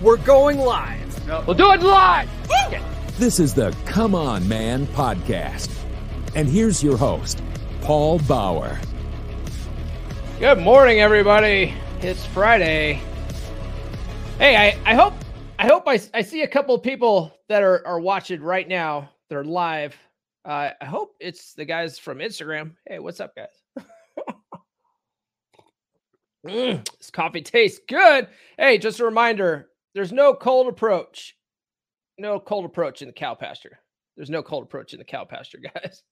We're going live. No. We'll do it live. This is the Come On Man podcast. And here's your host, Paul Bauer. Good morning, everybody. It's Friday. Hey, I, I hope I hope I, I see a couple of people that are, are watching right now. They're live. Uh, I hope it's the guys from Instagram. Hey, what's up, guys? mm, this coffee tastes good. Hey, just a reminder there's no cold approach. No cold approach in the cow pasture. There's no cold approach in the cow pasture, guys.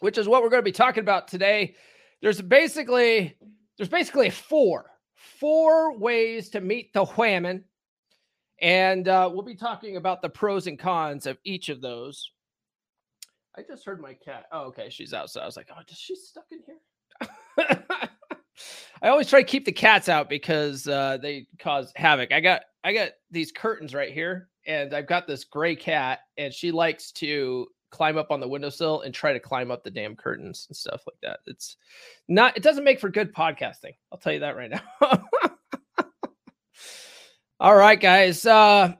Which is what we're going to be talking about today. There's basically there's basically four four ways to meet the whammon. And uh, we'll be talking about the pros and cons of each of those. I just heard my cat. Oh, okay. She's outside. I was like, oh, is she stuck in here? I always try to keep the cats out because uh, they cause havoc. I got I got these curtains right here, and I've got this gray cat, and she likes to climb up on the windowsill and try to climb up the damn curtains and stuff like that. It's not. It doesn't make for good podcasting. I'll tell you that right now. All right, guys. Uh,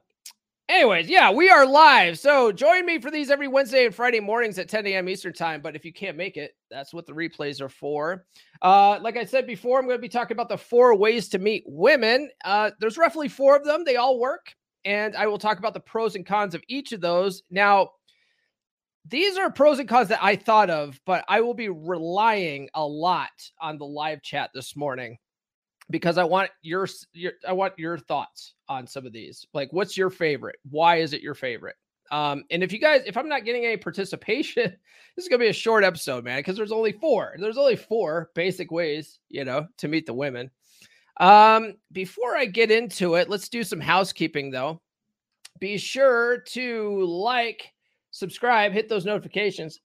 anyways, yeah, we are live. So join me for these every Wednesday and Friday mornings at 10 a.m. Eastern time. But if you can't make it, that's what the replays are for. Uh, like I said before, I'm going to be talking about the four ways to meet women. Uh, there's roughly four of them. They all work, and I will talk about the pros and cons of each of those. Now, these are pros and cons that I thought of, but I will be relying a lot on the live chat this morning because I want your, your I want your thoughts on some of these. Like, what's your favorite? Why is it your favorite? Um, and if you guys, if I'm not getting any participation, this is gonna be a short episode, man, because there's only four. There's only four basic ways, you know, to meet the women. Um, before I get into it, let's do some housekeeping though. Be sure to like, subscribe, hit those notifications.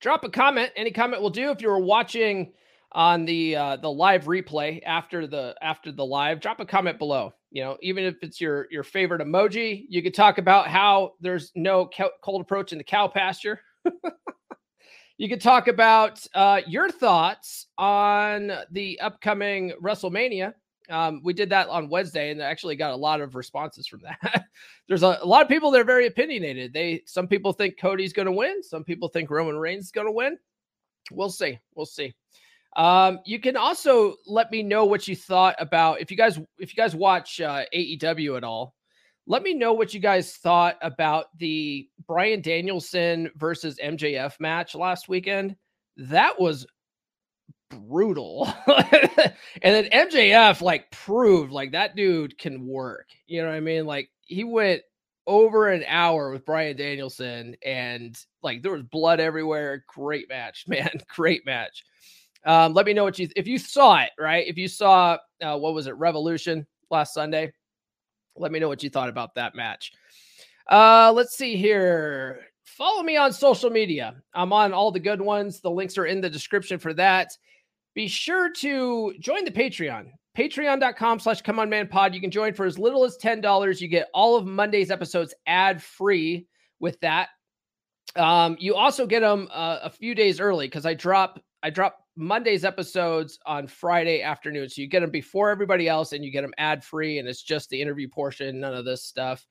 Drop a comment. Any comment will do. If you're watching on the uh, the live replay after the after the live, drop a comment below. You know, even if it's your your favorite emoji, you could talk about how there's no cold approach in the cow pasture. you could talk about uh, your thoughts on the upcoming WrestleMania. Um, we did that on Wednesday and actually got a lot of responses from that. There's a, a, lot of people that are very opinionated. They some people think Cody's going to win, some people think Roman Reigns is going to win. We'll see. We'll see. Um, you can also let me know what you thought about if you guys if you guys watch uh, AEW at all. Let me know what you guys thought about the Bryan Danielson versus MJF match last weekend. That was brutal. and then MJF like proved like that dude can work. You know what I mean? Like he went over an hour with Bryan Danielson and like there was blood everywhere. Great match, man. Great match. Um, let me know what you if you saw it, right? If you saw uh, what was it, Revolution last Sunday, let me know what you thought about that match. Uh, let's see here. Follow me on social media. I'm on all the good ones. The links are in the description for that. Be sure to join the Patreon. Patreon.com slash come on man pod. You can join for as little as $10. You get all of Monday's episodes ad free with that. Um, you also get them uh, a few days early because I drop I drop Monday's episodes on Friday afternoon. So you get them before everybody else and you get them ad free. And it's just the interview portion, none of this stuff.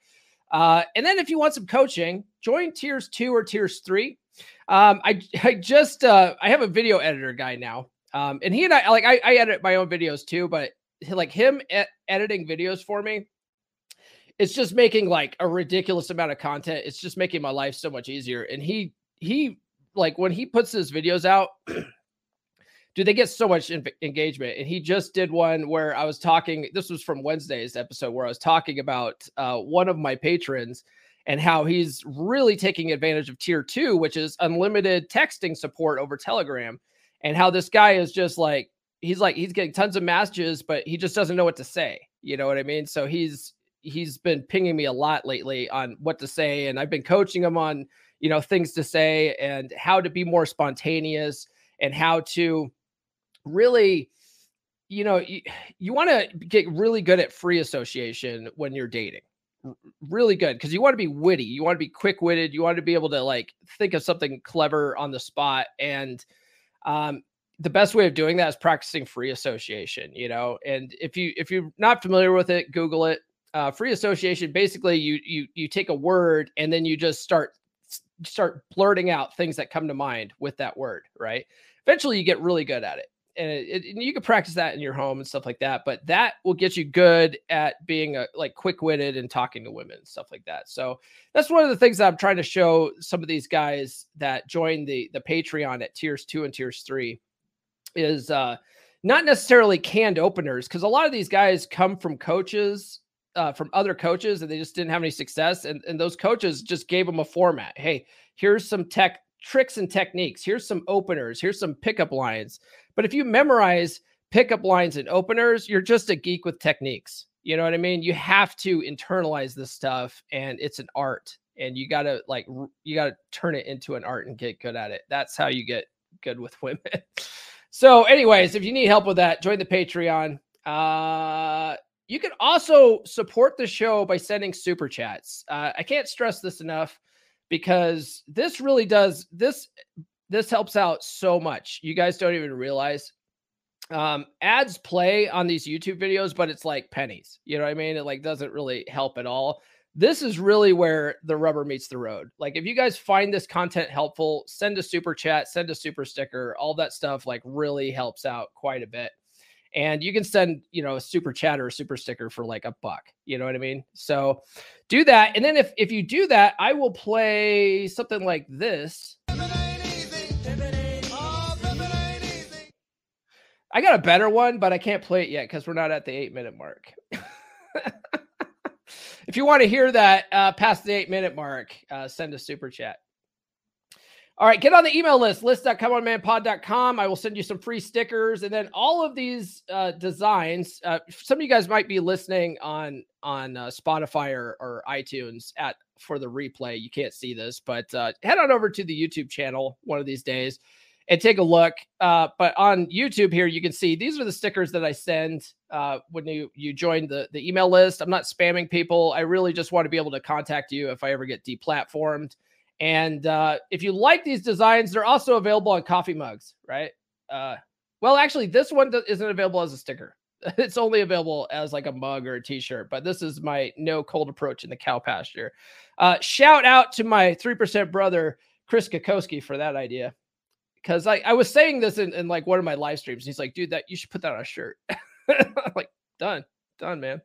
Uh, and then if you want some coaching, join tiers two or tiers three. Um, I, I just, uh, I have a video editor guy now. Um, and he and I, like, I, I edit my own videos too, but like him editing videos for me, it's just making like a ridiculous amount of content. It's just making my life so much easier. And he, he, like when he puts his videos out, do they get so much engagement? And he just did one where I was talking. This was from Wednesday's episode where I was talking about uh, one of my patrons and how he's really taking advantage of tier two, which is unlimited texting support over Telegram, and how this guy is just like he's like he's getting tons of messages, but he just doesn't know what to say. You know what I mean? So he's he's been pinging me a lot lately on what to say, and I've been coaching him on you know things to say and how to be more spontaneous and how to really you know you, you want to get really good at free association when you're dating. Really good because you want to be witty you want to be quick-witted you want to be able to like think of something clever on the spot and um the best way of doing that is practicing free association you know and if you if you're not familiar with it google it. Uh, free association basically you you you take a word and then you just start start blurting out things that come to mind with that word right? Eventually you get really good at it and, it, and you can practice that in your home and stuff like that but that will get you good at being a, like quick-witted and talking to women and stuff like that. So that's one of the things that i'm trying to show some of these guys that join the the patreon at tiers two and tiers three is uh not necessarily canned openers because a lot of these guys come from coaches uh, from other coaches and they just didn't have any success and, and those coaches just gave them a format. Hey here's some tech tricks and techniques here's some openers here's some pickup lines but if you memorize pickup lines and openers, you're just a geek with techniques. You know what I mean? You have to internalize this stuff and it's an art and you got to like you got to turn it into an art and get good at it. That's how you get good with women. so anyways, if you need help with that, join the Patreon. Uh you can also support the show by sending super chats. Uh, I can't stress this enough because this really does this this helps out so much. You guys don't even realize. Um, ads play on these YouTube videos, but it's like pennies. You know what I mean? It like doesn't really help at all. This is really where the rubber meets the road. Like if you guys find this content helpful, send a super chat, send a super sticker, all that stuff like really helps out quite a bit. And you can send, you know, a super chat or a super sticker for like a buck. You know what I mean? So do that. And then if if you do that, I will play something like this. I got a better one, but I can't play it yet because we're not at the eight minute mark. if you want to hear that uh, past the eight minute mark, uh, send a super chat. All right, get on the email list, list.comeonmanpod.com. I will send you some free stickers. And then all of these uh, designs, uh, some of you guys might be listening on on uh, Spotify or, or, iTunes at for the replay. You can't see this, but uh, head on over to the YouTube channel one of these days and take a look. Uh, but on YouTube here, you can see these are the stickers that I send uh, when you you join the the email list. I'm not spamming people. I really just want to be able to contact you if I ever get deplatformed. And uh, if you like these designs, they're also available on coffee mugs, right? Uh, well, actually, this one isn't available as a sticker. It's only available as like a mug or a t-shirt. But this is my no cold approach in the cow pasture. Uh, shout out to my three percent brother Chris Kokoski for that idea because I, I was saying this in, in like one of my live streams. He's like, dude, that you should put that on a shirt. Like, done, done, man.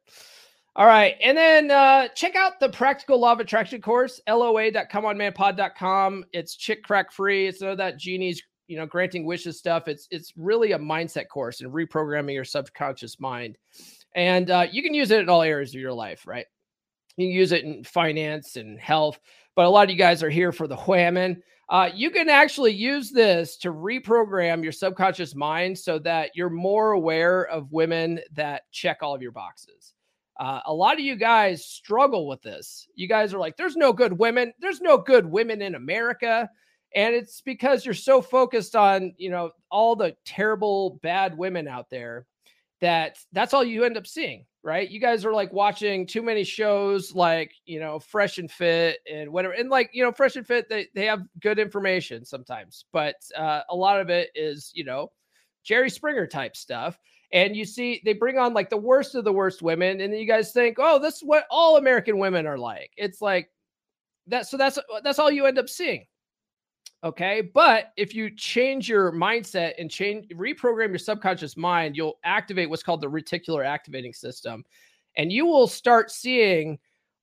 All right. And then uh, check out the practical law of attraction course, loa.comeonmanpod.com. It's chick crack free. It's none of that genie's, you know, granting wishes stuff. It's it's really a mindset course and reprogramming your subconscious mind. And uh, you can use it in all areas of your life, right? You can use it in finance and health, but a lot of you guys are here for the whammon. Uh, you can actually use this to reprogram your subconscious mind so that you're more aware of women that check all of your boxes. Uh, a lot of you guys struggle with this. You guys are like, there's no good women. There's no good women in America. And it's because you're so focused on, you know, all the terrible, bad women out there that that's all you end up seeing right? You guys are like watching too many shows like, you know, Fresh and Fit and whatever. And like, you know, Fresh and Fit, they, they have good information sometimes, but uh, a lot of it is, you know, Jerry Springer type stuff. And you see, they bring on like the worst of the worst women, and then you guys think, oh, this is what all American women are like. It's like that. So that's that's all you end up seeing. Okay. But if you change your mindset and change, reprogram your subconscious mind, you'll activate what's called the reticular activating system. And you will start seeing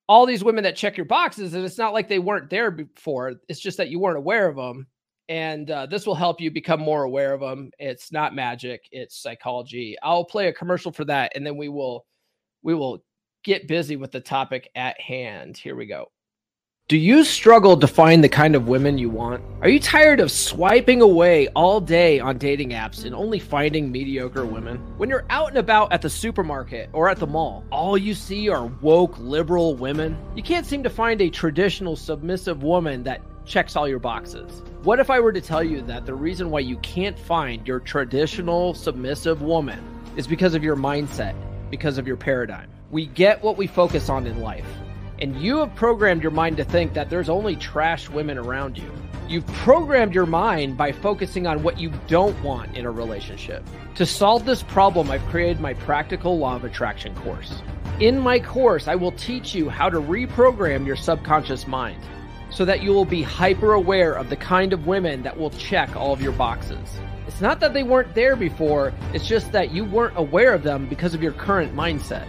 all these women that check your boxes. And it's not like they weren't there before, it's just that you weren't aware of them. And uh, this will help you become more aware of them. It's not magic, it's psychology. I'll play a commercial for that. And then we will, we will get busy with the topic at hand. Here we go. Do you struggle to find the kind of women you want? Are you tired of swiping away all day on dating apps and only finding mediocre women? When you're out and about at the supermarket or at the mall, all you see are woke liberal women? You can't seem to find a traditional submissive woman that checks all your boxes. What if I were to tell you that the reason why you can't find your traditional submissive woman is because of your mindset, because of your paradigm? We get what we focus on in life and you have programmed your mind to think that there's only trash women around you. You've programmed your mind by focusing on what you don't want in a relationship. To solve this problem, I've created my Practical Law of Attraction course. In my course, I will teach you how to reprogram your subconscious mind so that you will be hyper aware of the kind of women that will check all of your boxes. It's not that they weren't there before, it's just that you weren't aware of them because of your current mindset.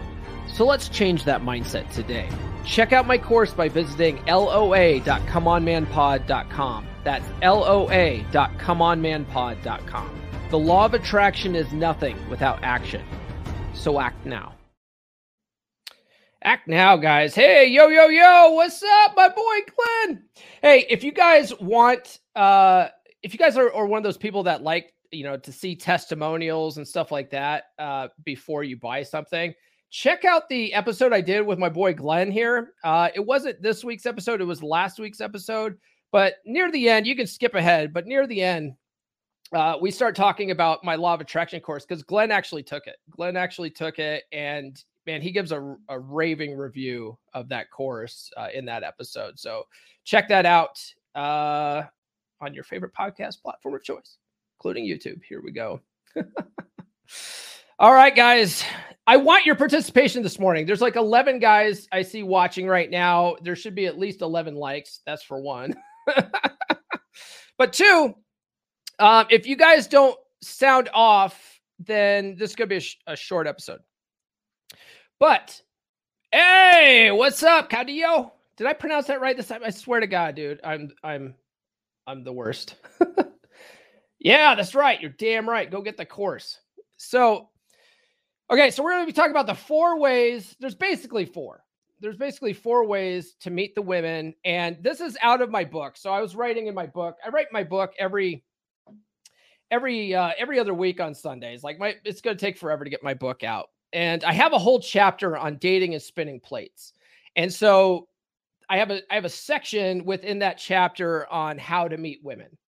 So let's change that mindset today. Check out my course by visiting loa.comeonmanpod.com. That's loa.comeonmanpod.com. The law of attraction is nothing without action. So act now. Act now, guys. Hey, yo, yo, yo, what's up, my boy Glenn? Hey, if you guys want, uh, if you guys are, are one of those people that like, you know, to see testimonials and stuff like that uh, before you buy something, check out the episode I did with my boy Glenn here. Uh, it wasn't this week's episode, it was last week's episode. But near the end, you can skip ahead, but near the end, uh, we start talking about my law of attraction course because Glenn actually took it. Glenn actually took it, and man, he gives a, a raving review of that course uh, in that episode. So check that out uh, on your favorite podcast platform of choice, including YouTube. Here we go. All right, guys. I want your participation this morning. There's like 11 guys I see watching right now. There should be at least 11 likes. That's for one. but two, um, if you guys don't sound off, then this could be a, sh- a short episode. But hey, what's up, Cadillo? Did I pronounce that right this time? I swear to God, dude, I'm I'm I'm the worst. yeah, that's right. You're damn right. Go get the course. So, okay, so we're going to be talking about the four ways. There's basically four. There's basically four ways to meet the women, and this is out of my book. So I was writing in my book. I write my book every every uh, every other week on Sundays. Like my, it's going to take forever to get my book out and I have a whole chapter on dating and spinning plates. And so I have a I have a section within that chapter on how to meet women.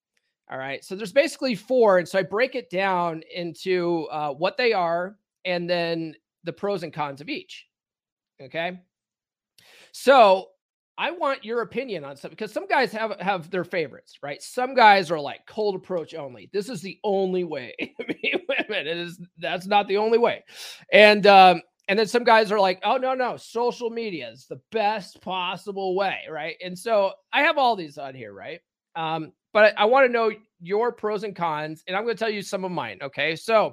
All right. So there's basically four. And so I break it down into uh, what they are and then the pros and cons of each. Okay. So I want your opinion on something because some guys have have their favorites, right? Some guys are like cold approach only. This is the only way women. It is that's not the only way. And um, and then some guys are like, oh no, no, social media is the best possible way, right? And so I have all these on here, right? Um, but I, I want to know your pros and cons, and I'm going to tell you some of mine. Okay, so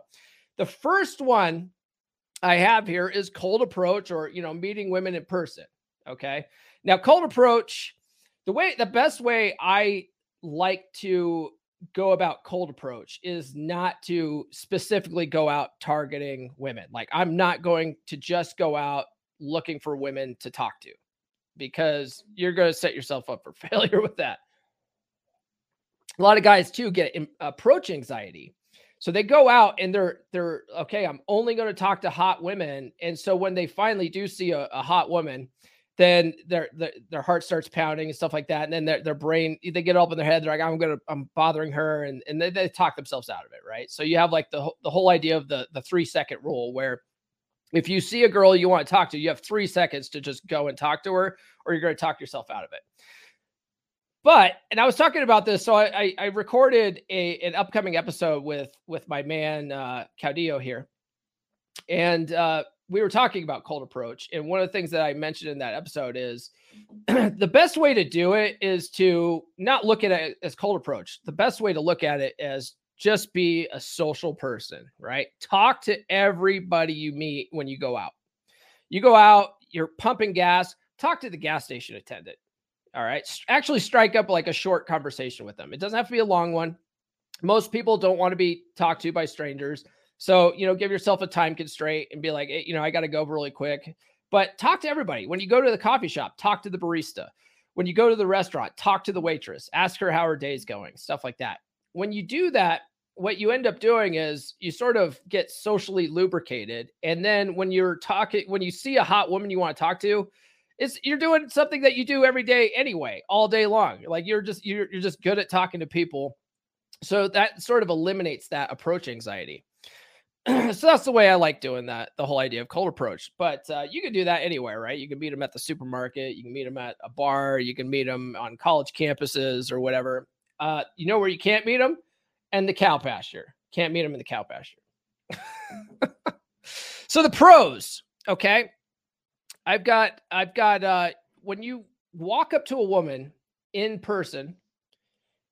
the first one I have here is cold approach, or you know, meeting women in person. Okay. Now, cold approach, the way the best way I like to go about cold approach is not to specifically go out targeting women. Like I'm not going to just go out looking for women to talk to because you're going to set yourself up for failure with that. A lot of guys too get approach anxiety. So they go out and they're they're okay, I'm only going to talk to hot women and so when they finally do see a, a hot woman, then their, their their heart starts pounding and stuff like that, and then their their brain they get up in their head. They're like, I'm gonna I'm bothering her, and and they, they talk themselves out of it, right? So you have like the the whole idea of the the three second rule where if you see a girl you want to talk to, you have three seconds to just go and talk to her, or you're going to talk yourself out of it. But and I was talking about this, so I I, I recorded a an upcoming episode with with my man uh, Caudillo here, and uh, we were talking about cold approach, and one of the things that I mentioned in that episode is the best way to do it is to not look at it as cold approach. The best way to look at it as just be a social person, right? Talk to everybody you meet when you go out. You go out, you're pumping gas, talk to the gas station attendant. All right. Actually, strike up like a short conversation with them. It doesn't have to be a long one. Most people don't want to be talked to by strangers. So, you know, give yourself a time constraint and be like, you know, I got to go really quick. But talk to everybody. When you go to the coffee shop, talk to the barista. When you go to the restaurant, talk to the waitress, ask her how her day's going, stuff like that. When you do that, what you end up doing is you sort of get socially lubricated. And then when you're talking, when you see a hot woman you want to talk to, it's you're doing something that you do every day anyway, all day long. Like you're just you're, you're just good at talking to people. So that sort of eliminates that approach anxiety. so that's the way I like doing that, the whole idea of cold approach. But uh, you can do that anywhere, right? You can meet them at the supermarket, you can meet them at a bar, you can meet them on college campuses or whatever. Uh, you know where you can't meet them? And the cow pasture. Can't meet them in the cow pasture. so the pros, okay. I've got, I've got, uh, when you walk up to a woman in person,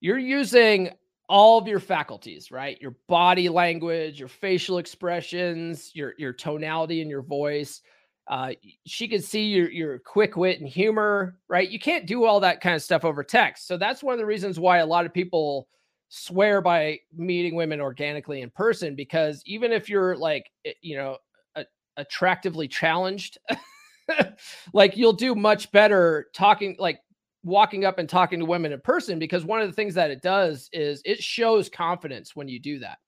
you're using all of your faculties, right? Your body language, your facial expressions, your your tonality in your voice. Uh, she can see your your quick wit and humor, right? You can't do all that kind of stuff over text. So that's one of the reasons why a lot of people swear by meeting women organically in person because even if you're like eh, you know a, attractively challenged like you'll do much better talking like walking up and talking to women in person because one of the things that it does is it shows confidence when you do that.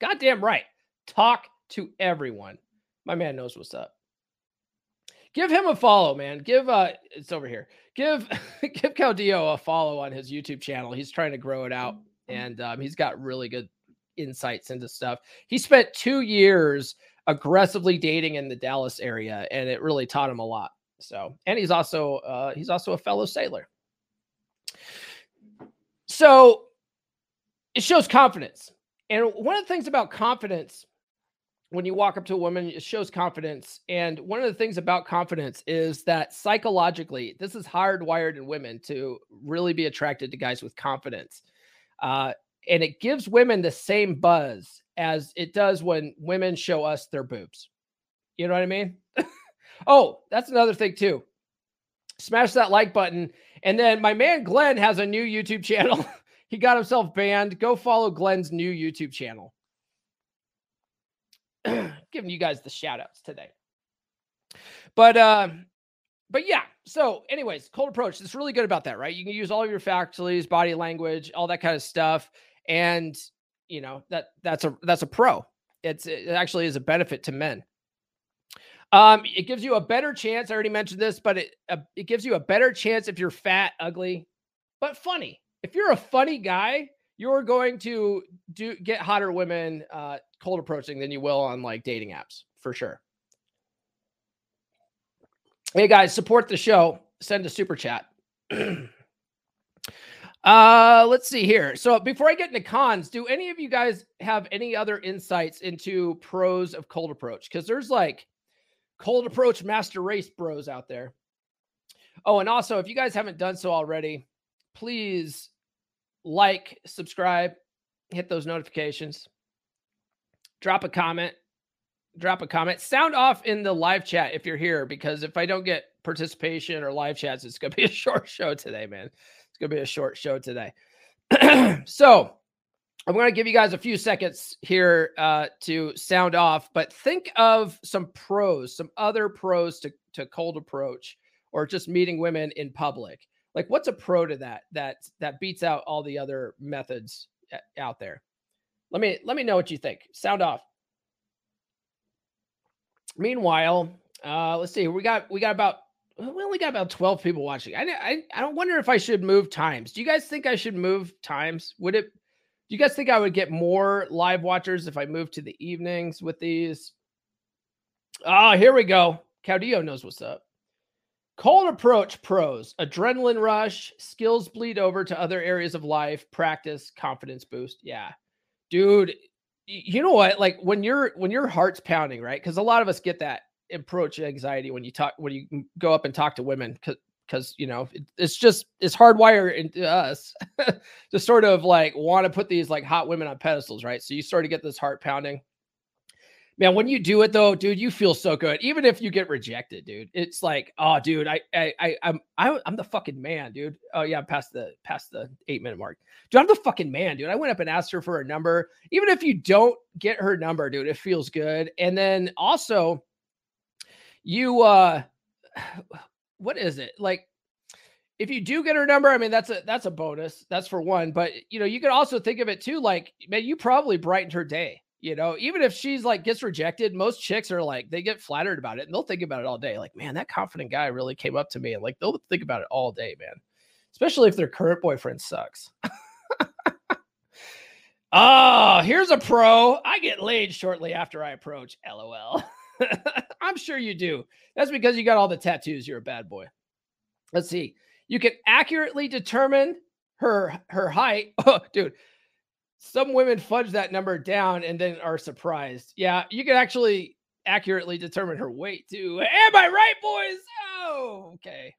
Goddamn right. Talk to everyone. My man knows what's up. Give him a follow, man. Give uh it's over here. Give give Caudillo a follow on his YouTube channel. He's trying to grow it out and um, he's got really good insights into stuff. He spent 2 years aggressively dating in the Dallas area and it really taught him a lot. So, and he's also uh, he's also a fellow sailor. So, it shows confidence. And one of the things about confidence when you walk up to a woman, it shows confidence. And one of the things about confidence is that psychologically, this is hardwired in women to really be attracted to guys with confidence. Uh, and it gives women the same buzz as it does when women show us their boobs. You know what I mean? Oh, that's another thing too. Smash that like button. And then my man Glenn has a new YouTube channel. he got himself banned. Go follow Glenn's new YouTube channel. Giving you guys the shout outs today. But uh but yeah, so anyways, cold approach. It's really good about that, right? You can use all of your faculties, body language, all that kind of stuff. And you know, that that's a that's a pro. It's it actually is a benefit to men. Um, it gives you a better chance. I already mentioned this, but it uh, it gives you a better chance if you're fat, ugly, but funny. If you're a funny guy, you're going to do get hotter women uh, cold approaching than you will on like dating apps for sure. Hey guys, support the show. Send a super chat. uh, let's see here. So before I get into cons, do any of you guys have any other insights into pros of cold approach? Because there's like cold approach master race bros out there. Oh, and also, if you guys haven't done so already, please like, subscribe, hit those notifications, drop a comment, drop a comment, sound off in the live chat if you're here, because if I don't get participation or live chats, it's going to be a short show today, man. It's going to be a short show today. so, I'm going to give you guys a few seconds here uh, to sound off, but think of some pros, some other pros to, to cold approach or just meeting women in public. Like, what's a pro to that that that beats out all the other methods uh, out there? Let me let me know what you think. Sound off. Meanwhile, uh, let's see. We got we got about we only got about 12 people watching. I, I I don't wonder if I should move times. Do you guys think I should move times? Would it do you guys think I would get more live watchers if I moved to the evenings with these? Ah, oh, here we go. Caudillo knows what's up. Cold approach pros, adrenaline rush, skills bleed over to other areas of life, practice, confidence boost. Yeah. Dude, you know what? Like when you're when your heart's pounding, right? Because a lot of us get that approach anxiety when you talk when you go up and talk to women because you know it, it's just it's hardwired into us to sort of like want to put these like hot women on pedestals, right? So you start to get this heart pounding. Man, when you do it though, dude, you feel so good. Even if you get rejected, dude, it's like, oh, dude, I, I, I I'm, I, I'm the fucking man, dude. Oh yeah, I'm past the past the eight minute mark, dude. I'm the fucking man, dude. I went up and asked her for a number. Even if you don't get her number, dude, it feels good. And then also, you, uh, what is it like? If you do get her number, I mean that's a that's a bonus. That's for one. But you know, you could also think of it too, like man, you probably brightened her day. You know, even if she's like gets rejected, most chicks are like they get flattered about it and they'll think about it all day. Like, man, that confident guy really came up to me, and like they'll think about it all day, man. Especially if their current boyfriend sucks. oh, here's a pro. I get laid shortly after I approach. LOL. I'm sure you do. That's because you got all the tattoos. You're a bad boy. Let's see. You can accurately determine her her height. Oh, dude, some women fudge that number down and then are surprised. Yeah, you can actually accurately determine her weight too. Am I right, boys? Oh, okay.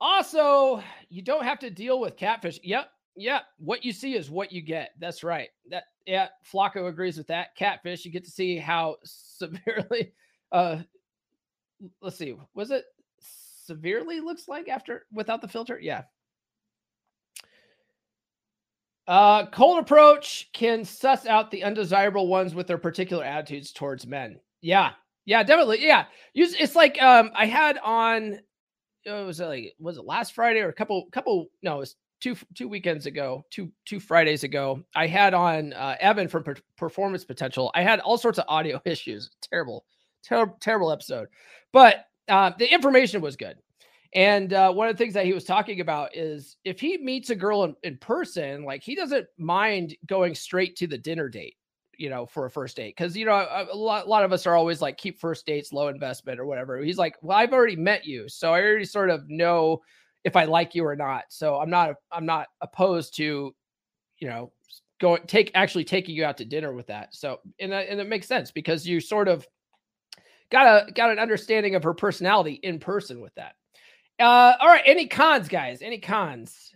Also, you don't have to deal with catfish. Yep, yep. What you see is what you get. That's right. That yeah, Flacco agrees with that. Catfish, you get to see how severely uh let's see, was it severely looks like after without the filter? Yeah. Uh, cold approach can suss out the undesirable ones with their particular attitudes towards men. Yeah, yeah, definitely. Yeah, it's like um, I had on. It was like was it last Friday or a couple couple? No, it was two two weekends ago, two two Fridays ago. I had on uh, Evan from per- Performance Potential. I had all sorts of audio issues. Terrible, ter- terrible episode, but uh, the information was good. And uh, one of the things that he was talking about is if he meets a girl in, in person, like he doesn't mind going straight to the dinner date, you know, for a first date. Cause, you know, a, a, lot, a lot of us are always like, keep first dates low investment or whatever. He's like, well, I've already met you. So I already sort of know if I like you or not. So I'm not, I'm not opposed to, you know, going, take, actually taking you out to dinner with that. So, and, and it makes sense because you sort of got a, got an understanding of her personality in person with that. Uh, all right. Any cons, guys? Any cons?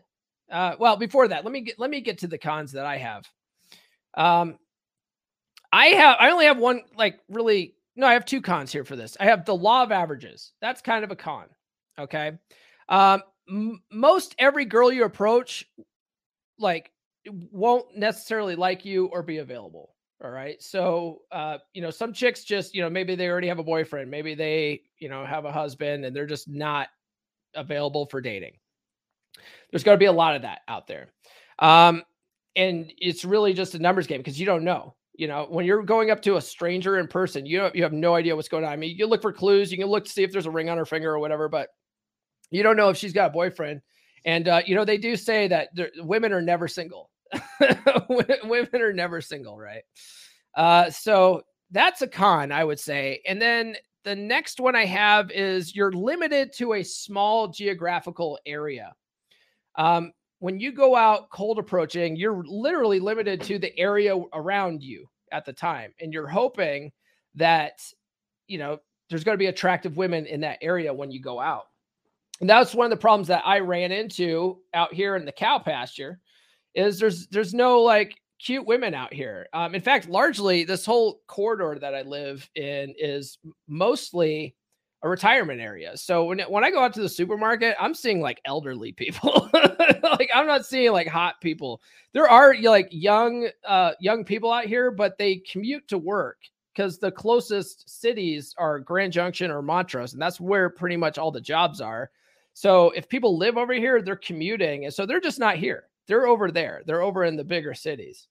Uh, well, before that, let me get let me get to the cons that I have. Um, I have I only have one like really no, I have two cons here for this. I have the law of averages. That's kind of a con. Okay. Um, most every girl you approach, like, won't necessarily like you or be available. All right. So, uh, you know, some chicks just, you know, maybe they already have a boyfriend, maybe they, you know, have a husband and they're just not available for dating. There's going to be a lot of that out there. Um, and it's really just a numbers game because you don't know. You know, when you're going up to a stranger in person, you you have no idea what's going on. I mean, you look for clues, you can look to see if there's a ring on her finger or whatever, but you don't know if she's got a boyfriend. And uh, you know, they do say that women are never single. women are never single, right? Uh, so that's a con, I would say. And then the next one I have is you're limited to a small geographical area. Um, when you go out cold approaching, you're literally limited to the area around you at the time. And you're hoping that, you know, there's going to be attractive women in that area when you go out. And that's one of the problems that I ran into out here in the cow pasture is there's there's no like cute women out here. Um, in fact, largely this whole corridor that I live in is mostly a retirement area. So when when I go out to the supermarket, I'm seeing like elderly people. like I'm not seeing like hot people. There are like young uh young people out here, but they commute to work because the closest cities are Grand Junction or Montrose, and that's where pretty much all the jobs are. So if people live over here, they're commuting, and so they're just not here. They're over there. They're over in the bigger cities.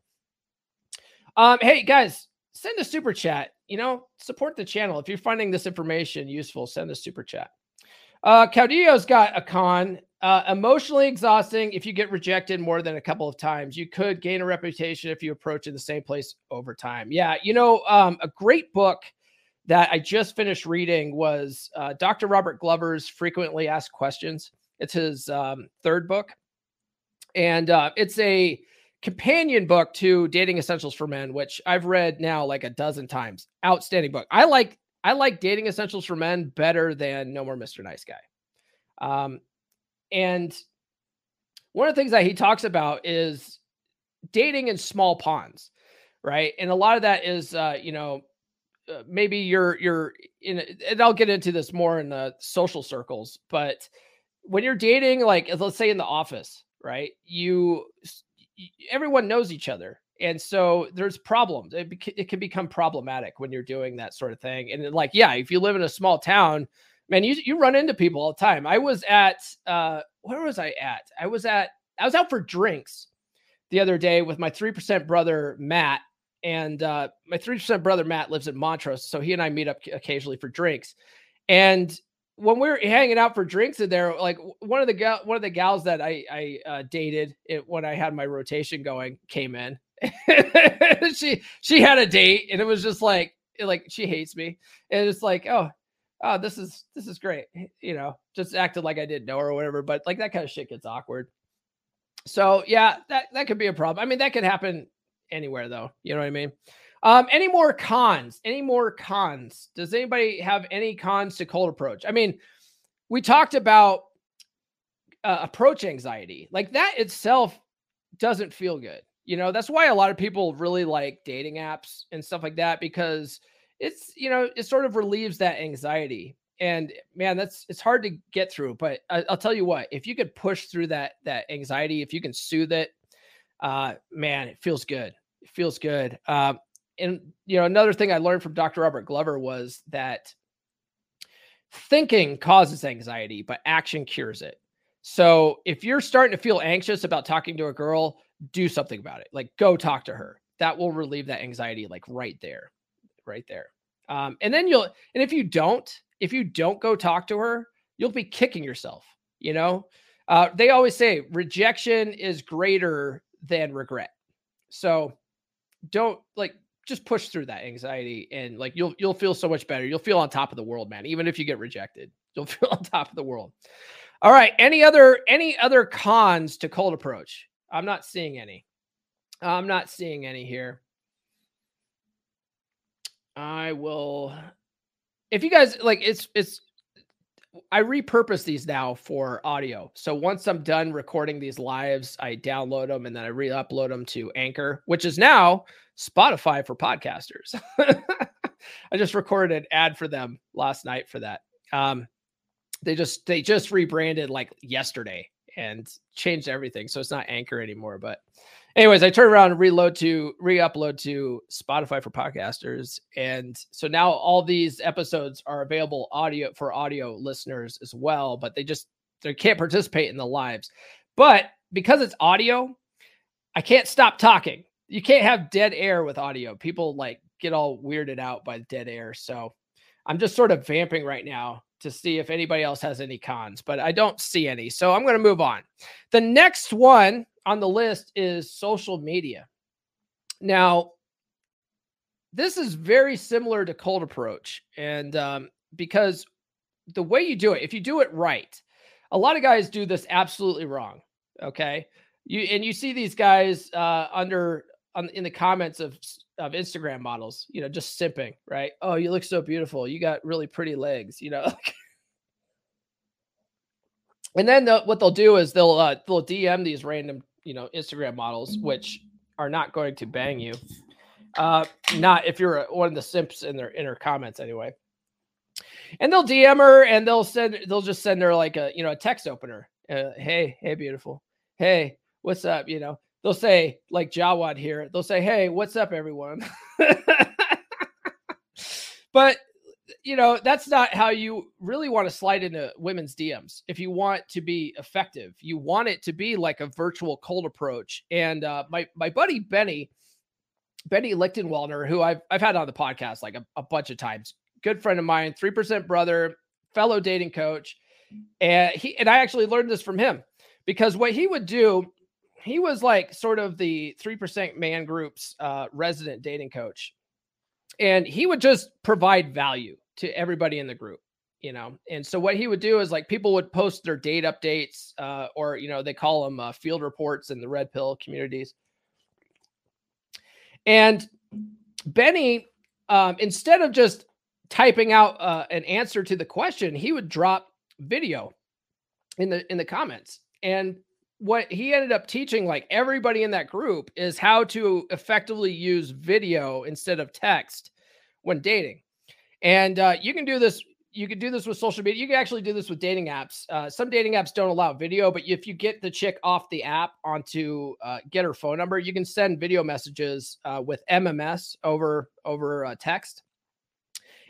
Um, hey guys, send a super chat. You know, support the channel. If you're finding this information useful, send a super chat. Uh, Caudillo's got a con. Uh, emotionally exhausting if you get rejected more than a couple of times. You could gain a reputation if you approach in the same place over time. Yeah, you know, um, a great book that I just finished reading was uh, Dr. Robert Glover's Frequently Asked Questions. It's his um, third book, and uh, it's a companion book to Dating Essentials for Men, which I've read now like a dozen times. Outstanding book. I like I like Dating Essentials for Men better than No More Mr. Nice Guy. Um, and one of the things that he talks about is dating in small ponds, right? And a lot of that is, uh, you know, uh, maybe you're you're in, and I'll get into this more in the social circles, but when you're dating, like let's say in the office, right? You everyone knows each other and so there's problems it, it can become problematic when you're doing that sort of thing and like yeah if you live in a small town man you, you run into people all the time i was at uh where was i at i was at i was out for drinks the other day with my 3% brother matt and uh my 3% brother matt lives in montrose so he and i meet up occasionally for drinks and when we were hanging out for drinks in there, like one of the gal, one of the gals that I I uh, dated it, when I had my rotation going came in. she she had a date and it was just like like she hates me and it's like oh oh, this is this is great. You know, just acted like I didn't know her or whatever. But like that kind of shit gets awkward. So yeah, that that could be a problem. I mean, that could happen anywhere though. You know what I mean? Um, any more cons? Any more cons? Does anybody have any cons to cold approach? I mean, we talked about uh, approach anxiety. Like that itself doesn't feel good. You know, that's why a lot of people really like dating apps and stuff like that because it's, you know, it sort of relieves that anxiety. And man, that's it's hard to get through. But I, will tell you what, if you could push through that that anxiety, if you can soothe it, uh, man, it feels good. It feels good. Um, and you know, another thing I learned from Dr. Robert Glover was that thinking causes anxiety, but action cures it. So if you're starting to feel anxious about talking to a girl, do something about it. Like go talk to her. That will relieve that anxiety, like right there, right there. Um, and then you'll, and if you don't, if you don't go talk to her, you'll be kicking yourself. You know, uh, they always say rejection is greater than regret. So don't like just push through that anxiety and like you'll you'll feel so much better. You'll feel on top of the world, man. Even if you get rejected, you'll feel on top of the world. All right. Any other any other cons to cold approach? I'm not seeing any. I'm not seeing any here. I will if you guys like it's it's I repurpose these now for audio. So once I'm done recording these lives, I download them and then I re-upload them to Anchor, which is now Spotify for podcasters. I just recorded an ad for them last night for that. Um, they just they just rebranded like yesterday and changed everything, so it's not Anchor anymore. But anyways, I turn around and reload to re-upload to Spotify for podcasters, and so now all these episodes are available audio for audio listeners as well. But they just they can't participate in the lives. But because it's audio, I can't stop talking you can't have dead air with audio. People like get all weirded out by dead air. So I'm just sort of vamping right now to see if anybody else has any cons, but I don't see any. So I'm going to move on. The next one on the list is social media. Now, this is very similar to cold approach. And um, because the way you do it, if you do it right, a lot of guys do this absolutely wrong. Okay. You and you see these guys uh, under on in the comments of of Instagram models, you know, just simping, right? Oh, you look so beautiful. You got really pretty legs, you know. and then the, what they'll do is they'll uh, they'll DM these random, you know, Instagram models, which are not going to bang you. Uh, not if you're one of the simps in their inner comments, anyway. And they'll DM her and they'll send they'll just send her like a you know a text opener. Uh, hey, hey, beautiful. Hey, what's up? You know, they'll say like Jawad here, they'll say, "Hey, what's up, everyone?" but you know that's not how you really want to slide into women's DMs. If you want to be effective, you want it to be like a virtual cold approach. And uh, my my buddy Benny, Benny Lichtenwaldner, who I've I've had on the podcast like a, a bunch of times, good friend of mine, three percent brother, fellow dating coach, and he and I actually learned this from him because what he would do he was like sort of the 3% man group's uh, resident dating coach. And he would just provide value to everybody in the group, you know. And so what he would do is like people would post their date updates, uh, or, you know, they call them uh, field reports in the red pill communities. And Benny, um, instead of just typing out uh, an answer to the question, he would drop video in the in the comments. And what he ended up teaching like everybody in that group is how to effectively use video instead of text when dating and uh, you can do this you can do this with social media you can actually do this with dating apps. Uh, some dating apps don't allow video but if you get the chick off the app onto uh, get her phone number you can send video messages uh, with mms over over uh, text.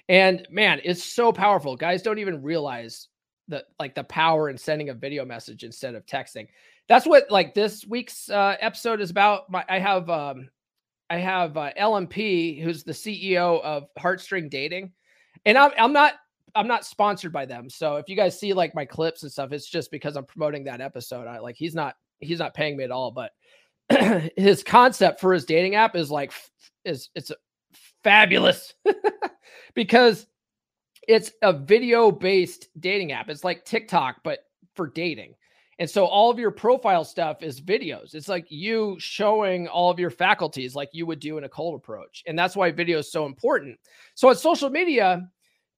And man it's so powerful. Guys don't even realize the like the power in sending a video message instead of texting. That's what like this week's uh, episode is about. My, I have um, I have uh, LMP, who's the CEO of Heartstring Dating, and I'm I'm not I'm not sponsored by them. So if you guys see like my clips and stuff, it's just because I'm promoting that episode. I like he's not he's not paying me at all, but his concept for his dating app is like is it's fabulous because it's a video based dating app. It's like TikTok, but for dating. And so all of your profile stuff is videos. It's like you showing all of your faculties like you would do in a cold approach. And that's why video is so important. So on social media,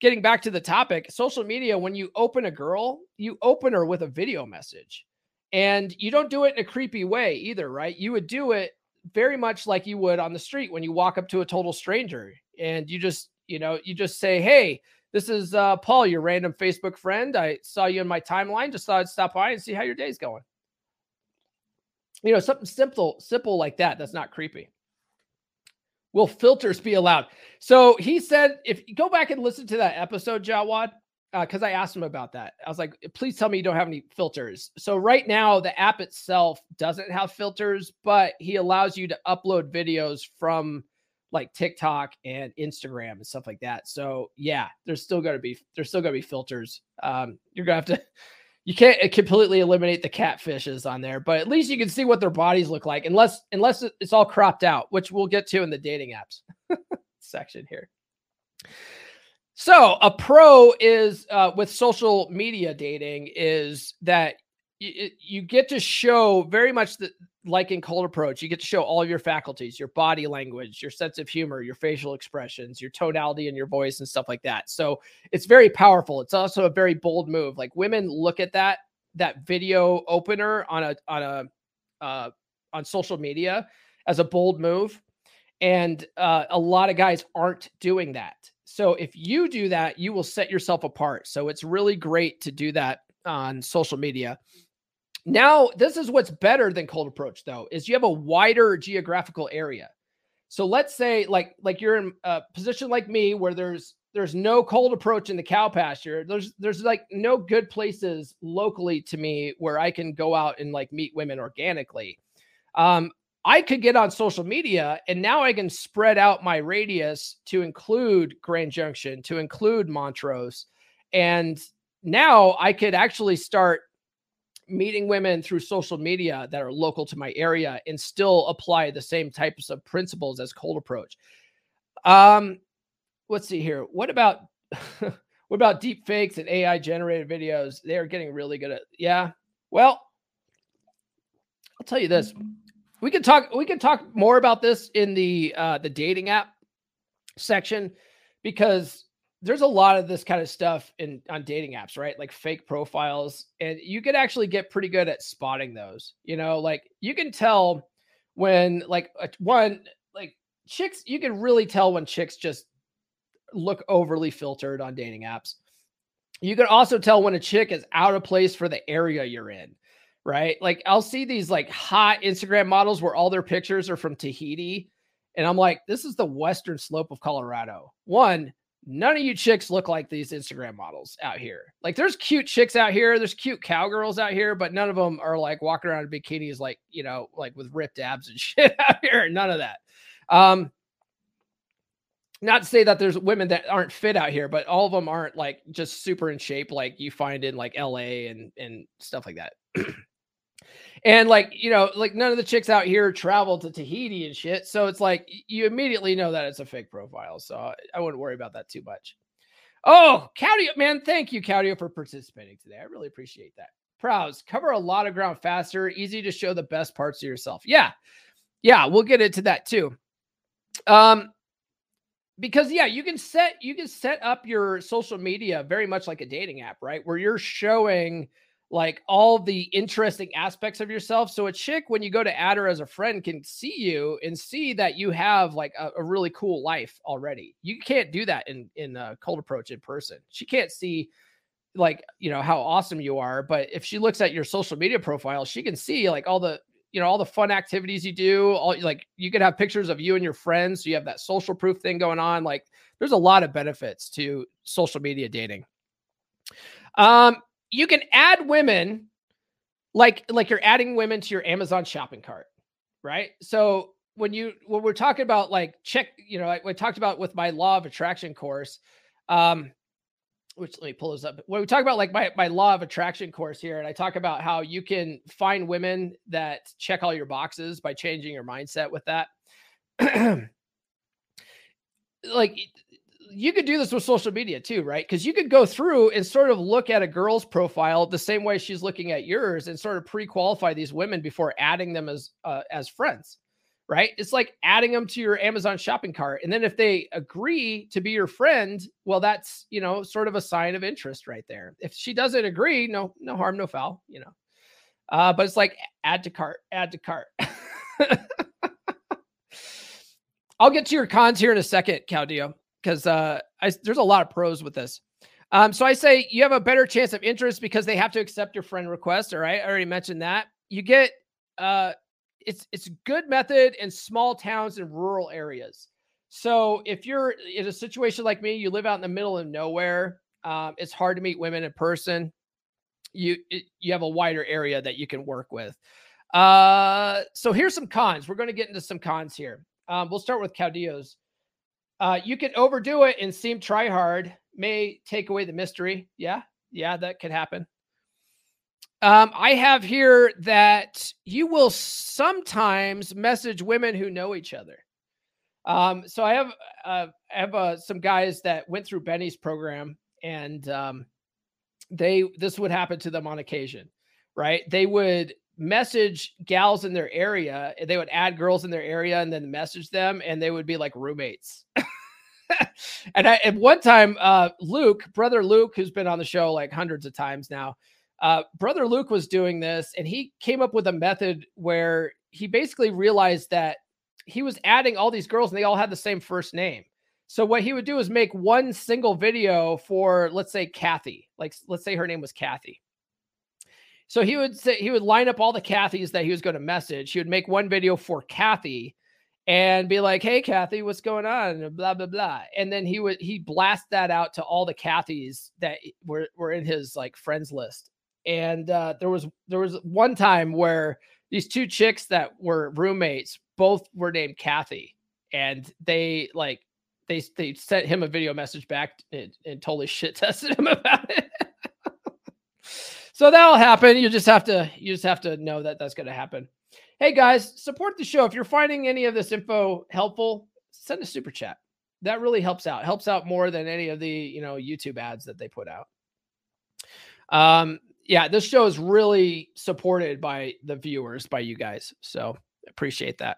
getting back to the topic, social media, when you open a girl, you open her with a video message. And you don't do it in a creepy way either, right? You would do it very much like you would on the street when you walk up to a total stranger and you just, you know, you just say, Hey, this is uh, Paul, your random Facebook friend. I saw you in my timeline. Just thought I'd stop by and see how your day's going. You know, something simple, simple like that. That's not creepy. Will filters be allowed? So he said, if you go back and listen to that episode, Jawad, because uh, I asked him about that. I was like, please tell me you don't have any filters. So right now, the app itself doesn't have filters, but he allows you to upload videos from like TikTok and Instagram and stuff like that. So yeah, there's still gonna be there's still gonna be filters. Um, you're gonna have to you can't completely eliminate the catfishes on there, but at least you can see what their bodies look like, unless unless it's all cropped out, which we'll get to in the dating apps section here. So a pro is uh, with social media dating is that you, you get to show very much the, like in cold approach, you get to show all your faculties, your body language, your sense of humor, your facial expressions, your tonality and your voice and stuff like that. So it's very powerful. It's also a very bold move. Like women look at that that video opener on a on a uh, on social media as a bold move, and uh, a lot of guys aren't doing that. So if you do that, you will set yourself apart. So it's really great to do that on social media. Now, this is what's better than cold approach though, is you have a wider geographical area. So let's say like like you're in a position like me where there's there's no cold approach in the cow pasture. There's there's like no good places locally to me where I can go out and like meet women organically. Um, I could get on social media and now I can spread out my radius to include Grand Junction, to include Montrose. And now I could actually start meeting women through social media that are local to my area and still apply the same types of principles as cold approach. Um, let's see here. What about what about deep fakes and AI generated videos? They're getting really good at yeah. Well, I'll tell you this. We can talk we can talk more about this in the uh the dating app section because there's a lot of this kind of stuff in on dating apps, right? Like fake profiles, and you could actually get pretty good at spotting those. You know, like you can tell when like a, one like chicks, you can really tell when chicks just look overly filtered on dating apps. You can also tell when a chick is out of place for the area you're in, right? Like I'll see these like hot Instagram models where all their pictures are from Tahiti. And I'm like, this is the western slope of Colorado. One, none of you chicks look like these Instagram models out here. Like there's cute chicks out here, there's cute cowgirls out here, but none of them are like walking around in bikinis like, you know, like with ripped abs and shit out here. None of that. Um not to say that there's women that aren't fit out here, but all of them aren't like just super in shape like you find in like LA and and stuff like that. And like, you know, like none of the chicks out here travel to Tahiti and shit. So it's like you immediately know that it's a fake profile. So I wouldn't worry about that too much. Oh, Caudio, man, thank you, Caudio, for participating today. I really appreciate that. Prowse, cover a lot of ground faster, easy to show the best parts of yourself. Yeah. Yeah, we'll get into that too. Um, because yeah, you can set you can set up your social media very much like a dating app, right? Where you're showing like all the interesting aspects of yourself. So a chick, when you go to add her as a friend, can see you and see that you have like a, a really cool life already. You can't do that in in a cold approach in person. She can't see like you know how awesome you are, but if she looks at your social media profile, she can see like all the you know all the fun activities you do. All like you could have pictures of you and your friends, so you have that social proof thing going on. Like there's a lot of benefits to social media dating. Um, you can add women like like you're adding women to your Amazon shopping cart, right? So when you when we're talking about like check, you know, we talked about with my law of attraction course, um, which let me pull this up. When we talk about like my my law of attraction course here, and I talk about how you can find women that check all your boxes by changing your mindset with that. like you could do this with social media too, right? Because you could go through and sort of look at a girl's profile the same way she's looking at yours, and sort of pre-qualify these women before adding them as uh, as friends, right? It's like adding them to your Amazon shopping cart, and then if they agree to be your friend, well, that's you know sort of a sign of interest right there. If she doesn't agree, no no harm, no foul, you know. Uh, but it's like add to cart, add to cart. I'll get to your cons here in a second, Caldio, because uh, there's a lot of pros with this. Um, so I say you have a better chance of interest because they have to accept your friend request. All right, I already mentioned that. You get uh, it's it's a good method in small towns and rural areas. So if you're in a situation like me, you live out in the middle of nowhere. Um, it's hard to meet women in person. You it, you have a wider area that you can work with. Uh, so here's some cons. We're going to get into some cons here. Um, we'll start with Caudillos. Uh, you can overdo it and seem try hard, may take away the mystery. Yeah, yeah, that could happen. Um, I have here that you will sometimes message women who know each other. Um, so I have uh, I have uh, some guys that went through Benny's program, and um, they this would happen to them on occasion, right? They would message gals in their area. They would add girls in their area and then message them, and they would be like roommates. and I, at one time, uh, Luke, brother Luke, who's been on the show like hundreds of times now, uh, brother Luke was doing this, and he came up with a method where he basically realized that he was adding all these girls, and they all had the same first name. So what he would do is make one single video for, let's say, Kathy. Like, let's say her name was Kathy so he would say he would line up all the Kathys that he was going to message. He would make one video for Kathy and be like, "Hey Kathy, what's going on?" blah blah blah. And then he would he blast that out to all the Kathys that were were in his like friends list. And uh, there was there was one time where these two chicks that were roommates both were named Kathy, and they like they they sent him a video message back and, and totally shit tested him about it. So that'll happen. You just have to you just have to know that that's going to happen. Hey guys, support the show. If you're finding any of this info helpful, send a super chat. That really helps out. Helps out more than any of the, you know, YouTube ads that they put out. Um yeah, this show is really supported by the viewers, by you guys. So appreciate that.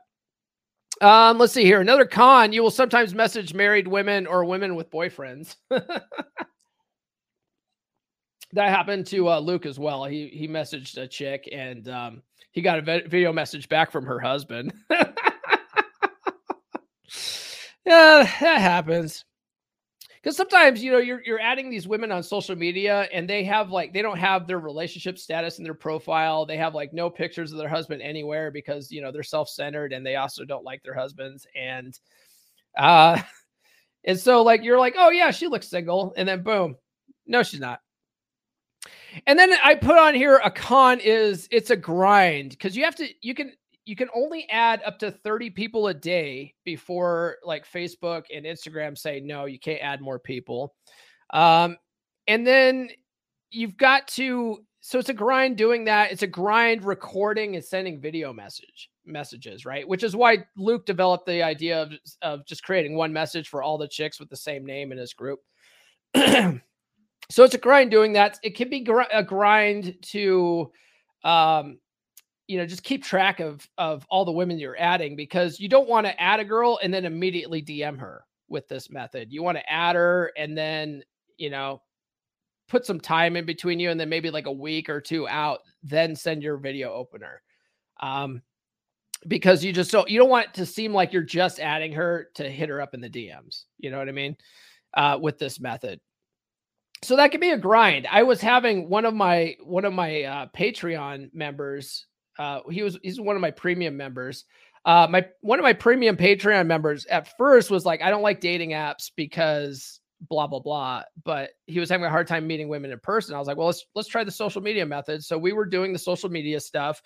Um, let's see here. Another con, you will sometimes message married women or women with boyfriends. that happened to uh, Luke as well. He he messaged a chick and um, he got a video message back from her husband. yeah, that happens. Because sometimes you know you're you're adding these women on social media and they have like they don't have their relationship status in their profile. They have like no pictures of their husband anywhere because you know they're self centered and they also don't like their husbands and uh and so like you're like oh yeah she looks single and then boom no she's not and then I put on here a con is it's a grind because you have to you can you can only add up to 30 people a day before like Facebook and Instagram say no, you can't add more people. Um, and then you've got to so it's a grind doing that. It's a grind recording and sending video message messages, right? Which is why Luke developed the idea of, of just creating one message for all the chicks with the same name in his group. so it's a grind doing that. It can be gr- a grind to, um, you know, just keep track of of all the women you're adding because you don't want to add a girl and then immediately DM her with this method. You want to add her and then you know put some time in between you and then maybe like a week or two out, then send your video opener. Um, because you just don't you don't want it to seem like you're just adding her to hit her up in the DMs. You know what I mean? Uh, with this method so that can be a grind. I was having one of my one of my uh, Patreon members. Uh, he was he's one of my premium members. Uh, my one of my premium Patreon members at first was like, I don't like dating apps because blah blah blah. But he was having a hard time meeting women in person. I was like, well, let's let's try the social media method. So we were doing the social media stuff,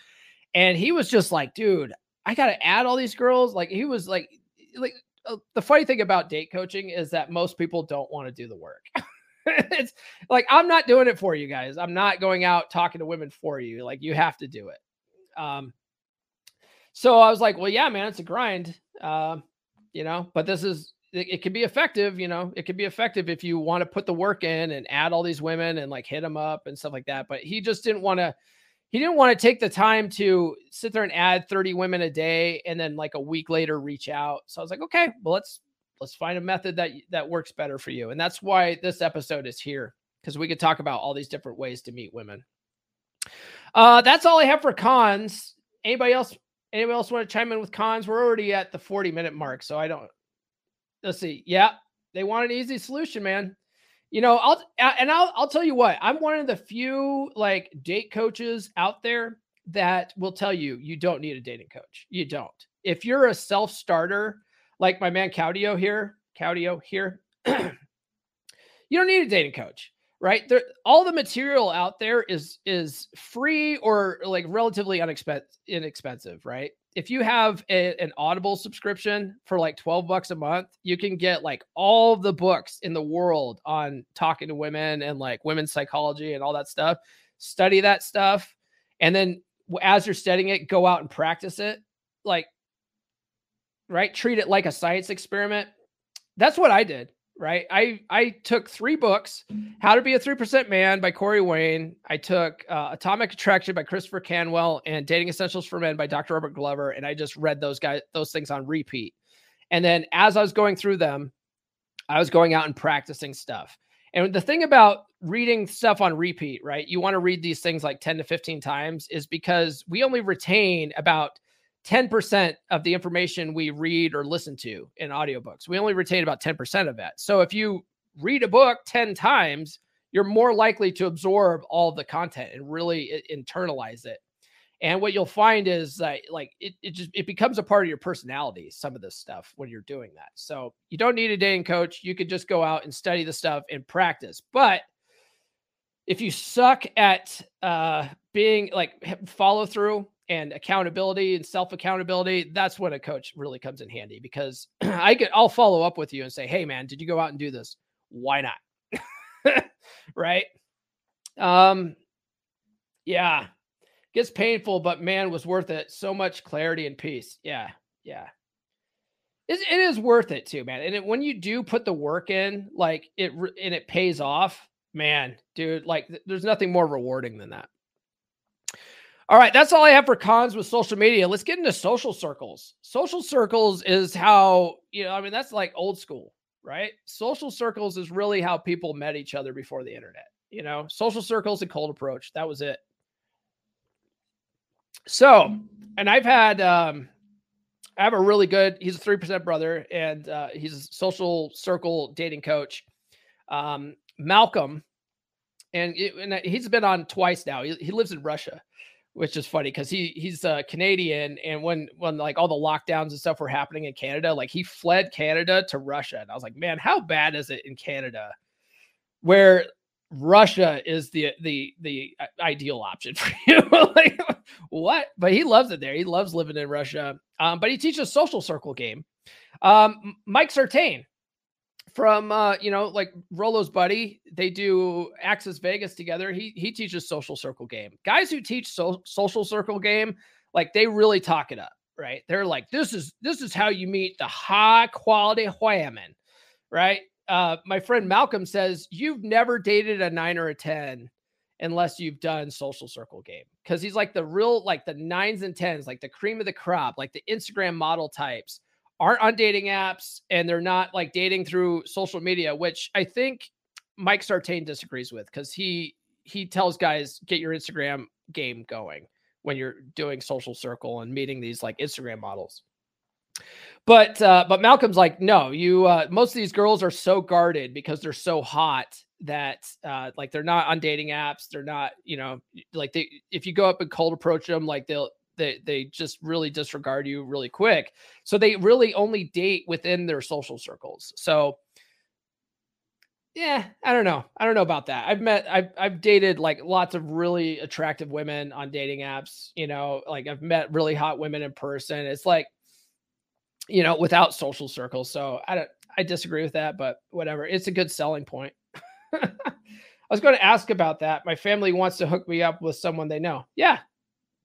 and he was just like, dude, I got to add all these girls. Like he was like, like uh, the funny thing about date coaching is that most people don't want to do the work. it's like I'm not doing it for you guys. I'm not going out talking to women for you. Like you have to do it. Um, so I was like, well, yeah, man, it's a grind. Uh, you know, but this is it, it can be effective, you know, it can be effective if you want to put the work in and add all these women and like hit them up and stuff like that. But he just didn't want to, he didn't want to take the time to sit there and add 30 women a day and then like a week later reach out. So I was like, okay, well, let's, let's find a method that, that works better for you. And that's why this episode is here because we could talk about all these different ways to meet women. Uh, that's all I have for cons. Anybody else? Anybody else want to chime in with cons? We're already at the 40 minute mark, so I don't let's see. Yeah, they want an easy solution, man. You know, I'll and I'll I'll tell you what. I'm one of the few like date coaches out there that will tell you you don't need a dating coach. You don't. If you're a self starter, like my man Caudio here, Caudio here, you don't need a dating coach right? There all the material out there is is free or like relatively unexpensive inexpensive right? If you have a, an audible subscription for like 12 bucks a month you can get like all the books in the world on talking to women and like women's psychology and all that stuff. Study that stuff and then as you're studying it go out and practice it. Like right treat it like a science experiment that's what i did right? I I took three books: How to Be a Three Percent Man by Corey Wayne. I took uh, Atomic Attraction by Christopher Canwell and Dating Essentials for Men by Dr. Robert Glover, and I just read those guys those things on repeat. And then as I was going through them, I was going out and practicing stuff. And the thing about reading stuff on repeat, right? You want to read these things like 10 to 15 times is because we only retain about 10% of the information we read or listen to in audiobooks. We only retain about 10% of that. So if you read a book 10 times, you're more likely to absorb all the content and really internalize it. And what you'll find is that like it, it just it becomes a part of your personality, some of this stuff when you're doing that. So you don't need a day dating coach. You could just go out and study the stuff and practice. But if you suck at uh being like follow through and accountability and self accountability, that's when a coach really comes in handy because I get I'll follow up with you and say, "Hey man, did you go out and do this? Why not?" right? Um yeah. Gets painful, but man, was worth it. So much clarity and peace. Yeah. Yeah. It, it is worth it too, man. And it, when you do put the work in, like it and it pays off, man, dude, like there's nothing more rewarding than that. All right, that's all I have for cons with social media. Let's get into social circles. Social circles is how, you know, I mean, that's like old school, right? Social circles is really how people met each other before the internet. You know, social circles and cold approach. That was it. So, and I've had, um, I have a really good, he's a 3% brother and uh, he's a social circle dating coach. Um, Malcolm, and, it, and he's been on twice now. He, he lives in Russia which is funny because he he's a Canadian, and when when like all the lockdowns and stuff were happening in Canada, like he fled Canada to Russia, and I was like, man, how bad is it in Canada, where Russia is the the the uh, ideal option for you? like what? But he loves it there. He loves living in Russia. Um, but he teaches social circle game. Um, Mike Sartain from uh, you know, like Rollo's buddy, they do Access Vegas together. He he teaches social circle game. Guys who teach so, social circle game, like they really talk it up, right? They're like, this is this is how you meet the high quality whammon, right? Uh, my friend Malcolm says you've never dated a nine or a ten unless you've done social circle game because he's like the real like the nines and tens, like the cream of the crop, like the Instagram model types aren't on dating apps and they're not like dating through social media, which I think Mike Sartain disagrees with because he he tells guys get your Instagram game going when you're doing social circle and meeting these like Instagram models. But uh, but Malcolm's like, no, you uh, most of these girls are so guarded because they're so hot that uh, like they're not on dating apps. They're not, you know, like they if you go up and cold approach them, like they'll they they just really disregard you really quick. So they really only date within their social circles. So yeah, I don't know. I don't know about that. I've met I've I've dated like lots of really attractive women on dating apps, you know, like I've met really hot women in person. It's like you know, without social circles. So I don't I disagree with that, but whatever. It's a good selling point. I was going to ask about that. My family wants to hook me up with someone they know. Yeah.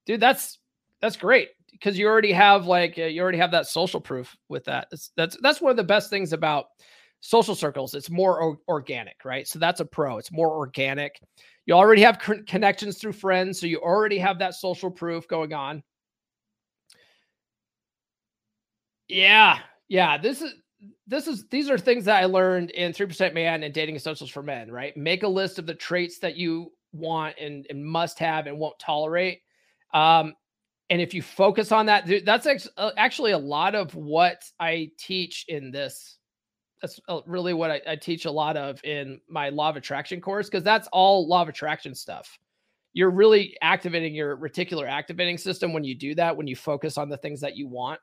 Dude, that's that's great. because you already have like you already have that social proof with that. That's that's that's one of the best things about social circles. It's more o- organic, right? So that's a pro. It's more organic. You already have con- connections through friends, so you already have that social proof going on. Yeah, yeah. This is this is these are things that I learned in 3% Man and Dating Essentials for Men, right? Make a list of the traits that you want and, and must have and won't tolerate. Um, and if you focus on that, that's uh, actually a lot of what I teach in this. That's uh, really what I, I teach a lot of in my law of attraction course, because that's all law of attraction stuff. You're really activating your reticular activating system when you do that, when you focus on the things that you want.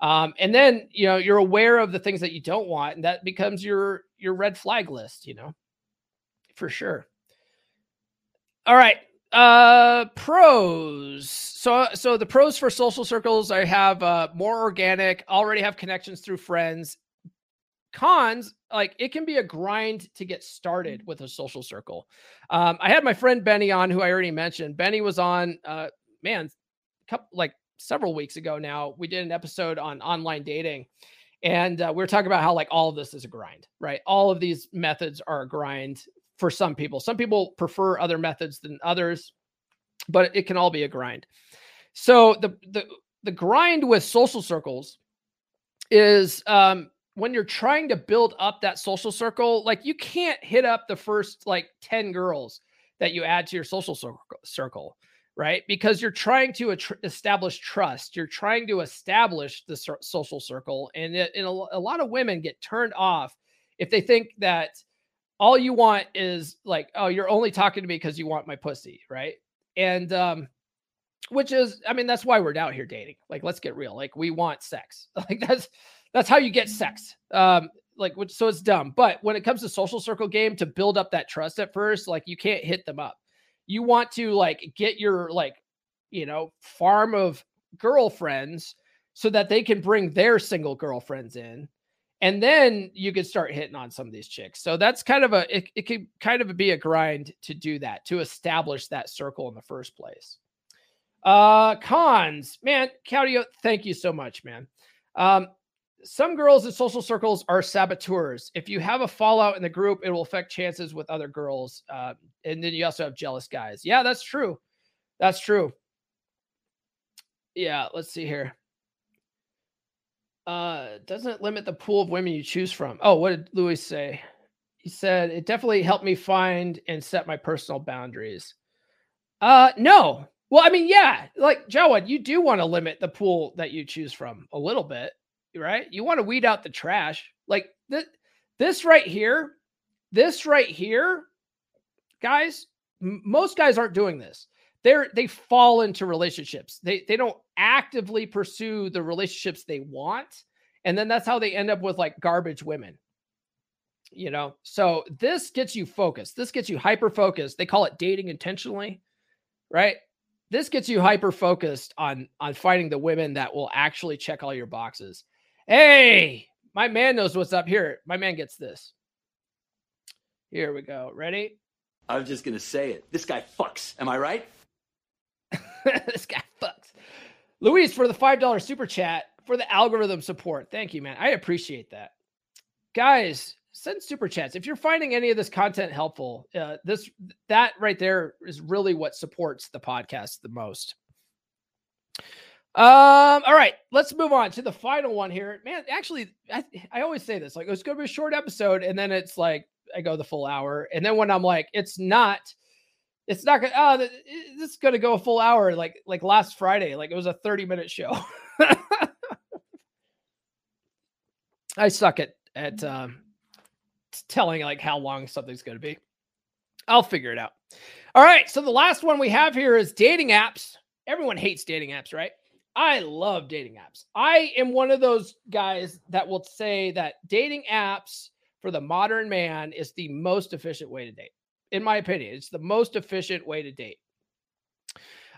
Um, and then you know you're aware of the things that you don't want, and that becomes your your red flag list, you know, for sure. All right. Uh pros. So so the pros for social circles, I have uh more organic, already have connections through friends. Cons, like it can be a grind to get started with a social circle. Um, I had my friend Benny on, who I already mentioned. Benny was on uh man, couple like several weeks ago now. We did an episode on online dating. And uh, we are talking about how like all of this is a grind, right? All of these methods are a grind for some people. Some people prefer other methods than others, but it can all be a grind. So the the the grind with social circles is um when you're trying to build up that social circle, like you can't hit up the first like 10 girls that you add to your social circle, right? Because you're trying to establish trust. You're trying to establish the social circle. And, it, and a, a lot of women get turned off if they think that all you want is like, oh, you're only talking to me because you want my pussy, right? And um, which is, I mean, that's why we're out here dating. Like, let's get real. Like, we want sex. Like that's that's how you get sex. Um, like which so it's dumb. But when it comes to social circle game, to build up that trust at first, like you can't hit them up. You want to like get your like, you know, farm of girlfriends so that they can bring their single girlfriends in and then you could start hitting on some of these chicks. So that's kind of a it, it could kind of be a grind to do that to establish that circle in the first place. Uh cons, man, Claudio, thank you so much, man. Um, some girls in social circles are saboteurs. If you have a fallout in the group, it will affect chances with other girls. Uh, and then you also have jealous guys. Yeah, that's true. That's true. Yeah, let's see here uh, doesn't limit the pool of women you choose from. Oh, what did Louis say? He said it definitely helped me find and set my personal boundaries. Uh, no. Well, I mean, yeah, like Jawad, you do want to limit the pool that you choose from a little bit, right? You want to weed out the trash. Like th- this right here, this right here, guys, m- most guys aren't doing this they're they fall into relationships. They they don't actively pursue the relationships they want, and then that's how they end up with like garbage women. You know, so this gets you focused. This gets you hyper focused. They call it dating intentionally, right? This gets you hyper focused on on finding the women that will actually check all your boxes. Hey, my man knows what's up here. My man gets this. Here we go. Ready? I was just gonna say it. This guy fucks. Am I right? this guy fucks. Luis for the $5 super chat for the algorithm support. Thank you, man. I appreciate that. Guys, send super chats. If you're finding any of this content helpful, uh, this that right there is really what supports the podcast the most. Um, all right, let's move on to the final one here. Man, actually, I, I always say this like it's gonna be a short episode, and then it's like I go the full hour, and then when I'm like, it's not it's not gonna oh this is gonna go a full hour like like last friday like it was a 30 minute show. I suck at at um telling like how long something's gonna be. I'll figure it out. All right so the last one we have here is dating apps. Everyone hates dating apps right? I love dating apps. I am one of those guys that will say that dating apps for the modern man is the most efficient way to date in my opinion. It's the most efficient way to date.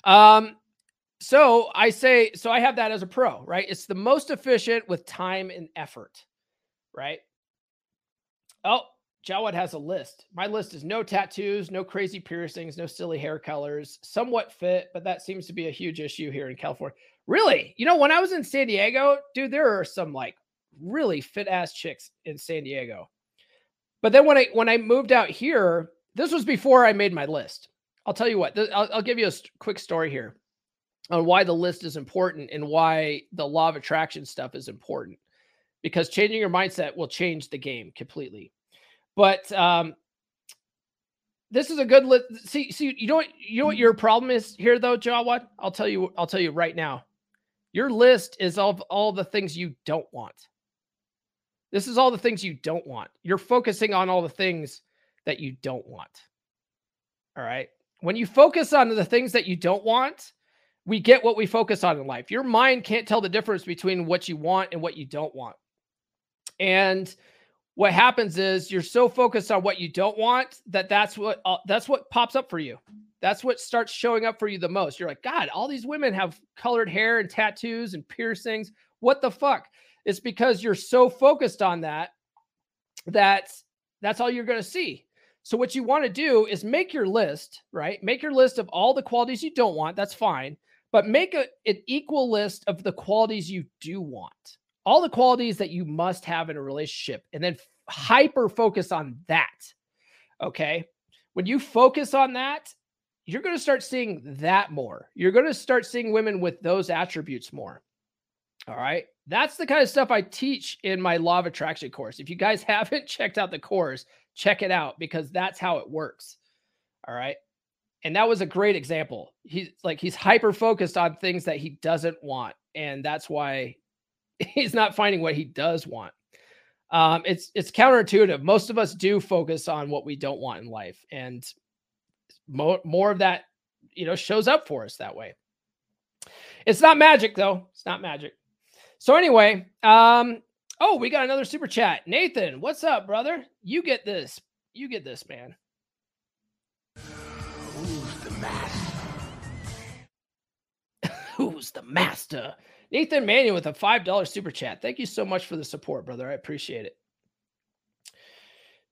Um, so I say, so I have that as a pro, right? It's the most efficient with time and effort, right? Oh, Jawad has a list. My list is no tattoos, no crazy piercings, no silly hair colors, somewhat fit, but that seems to be a huge issue here in California. Really? You know, when I was in San Diego, dude, there are some like really fit ass chicks in San Diego. But then when I when I moved out here, this was before I made my list. I'll tell you what. I'll, I'll give you a quick story here on why the list is important and why the law of attraction stuff is important. Because changing your mindset will change the game completely. But um, this is a good list. See, see, you know what you know what your problem is here though, Jawad? I'll tell you, I'll tell you right now. Your list is of all the things you don't want. This is all the things you don't want. You're focusing on all the things that you don't want. All right. When you focus on the things that you don't want, we get what we focus on in life. Your mind can't tell the difference between what you want and what you don't want. And what happens is you're so focused on what you don't want that that's what uh, that's what pops up for you. That's what starts showing up for you the most. You're like, God, all these women have colored hair and tattoos and piercings. What the fuck? It's because you're so focused on that that that's all you're going to see. So what you want to do is make your list, right? Make your list of all the qualities you don't want. That's fine, but make a, an equal list of the qualities you do want. All the qualities that you must have in a relationship, and then hyper focus on that. Okay. When you focus on that, you're going to start seeing that more. You're going to start seeing women with those attributes more. All right. That's the kind of stuff I teach in my law of attraction course. If you guys haven't checked out the course, check it out because that's how it works. All right. And that was a great example. He's like, he's hyper focused on things that he doesn't want. And that's why he's not finding what he does want. Um, it's it's counterintuitive. Most of us do focus on what we don't want in life, and more more of that, you know, shows up for us that way. It's not magic though. It's not magic. So anyway, um, oh, we got another super chat. Nathan, what's up, brother? You get this. You get this, man. Who's the master? Who's the master? Nathan Mannion with a $5 super chat. Thank you so much for the support, brother. I appreciate it.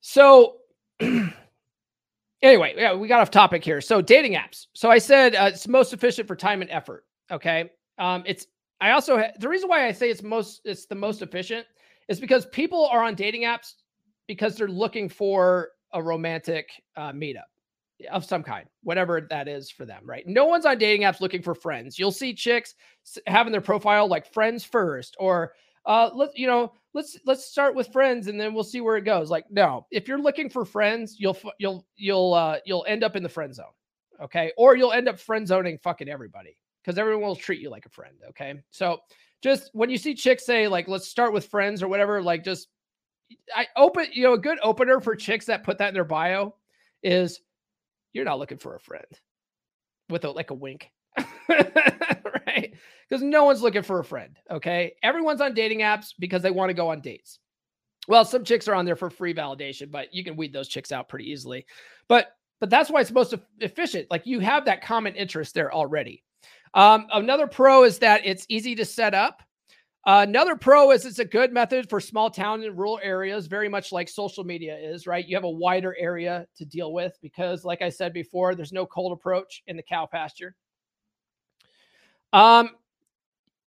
So, anyway, yeah, we got off topic here. So, dating apps. So, I said uh, it's most efficient for time and effort. Okay. Um, it's I also ha- the reason why I say it's most it's the most efficient is because people are on dating apps because they're looking for a romantic uh, meetup of some kind, whatever that is for them, right? No one's on dating apps looking for friends. You'll see chicks having their profile like friends first, or uh, let you know, let's let's start with friends and then we'll see where it goes. Like, no, if you're looking for friends, you'll you'll you'll uh, you'll end up in the friend zone, okay? Or you'll end up friend zoning fucking everybody because everyone will treat you like a friend. Okay. So just when you see chicks say, like, let's start with friends or whatever, like, just I open, you know, a good opener for chicks that put that in their bio is you're not looking for a friend with a, like a wink. right? Because no one's looking for a friend. Okay. Everyone's on dating apps because they want to go on dates. Well, some chicks are on there for free validation, but you can weed those chicks out pretty easily. But but that's why it's most efficient. Like you have that common interest there already. Um, another pro is that it's easy to set up. Uh, another pro is it's a good method for small town and rural areas, very much like social media is, right? You have a wider area to deal with because, like I said before, there's no cold approach in the cow pasture. Um,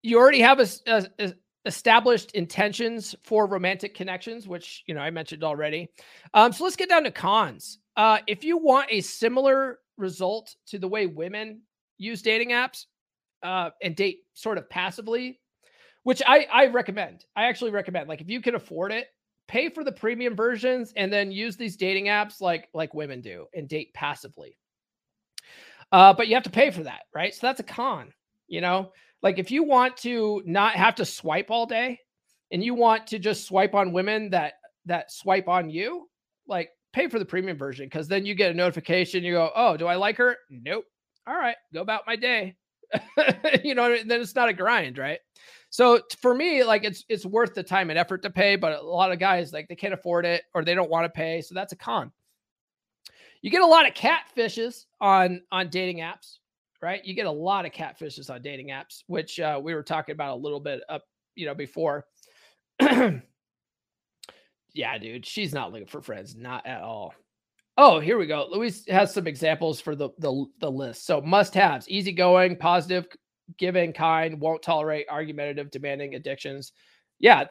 you already have a, a, a established intentions for romantic connections, which you know I mentioned already. Um, so let's get down to cons. Uh, if you want a similar result to the way women use dating apps uh, and date sort of passively, which I, I recommend. I actually recommend. Like if you can afford it, pay for the premium versions and then use these dating apps like like women do and date passively. Uh, but you have to pay for that, right? So that's a con. You know, like if you want to not have to swipe all day and you want to just swipe on women that that swipe on you, like pay for the premium version because then you get a notification. You go, oh, do I like her? Nope all right, go about my day. you know, then it's not a grind, right? So for me, like it's it's worth the time and effort to pay, but a lot of guys like they can't afford it or they don't want to pay, so that's a con. You get a lot of catfishes on on dating apps, right? You get a lot of catfishes on dating apps, which uh, we were talking about a little bit up, you know, before. yeah, dude, she's not looking for friends, not at all. Oh, here we go. Luis has some examples for the the, the list. So must haves: easygoing, positive, giving, kind, won't tolerate argumentative, demanding addictions. Yeah,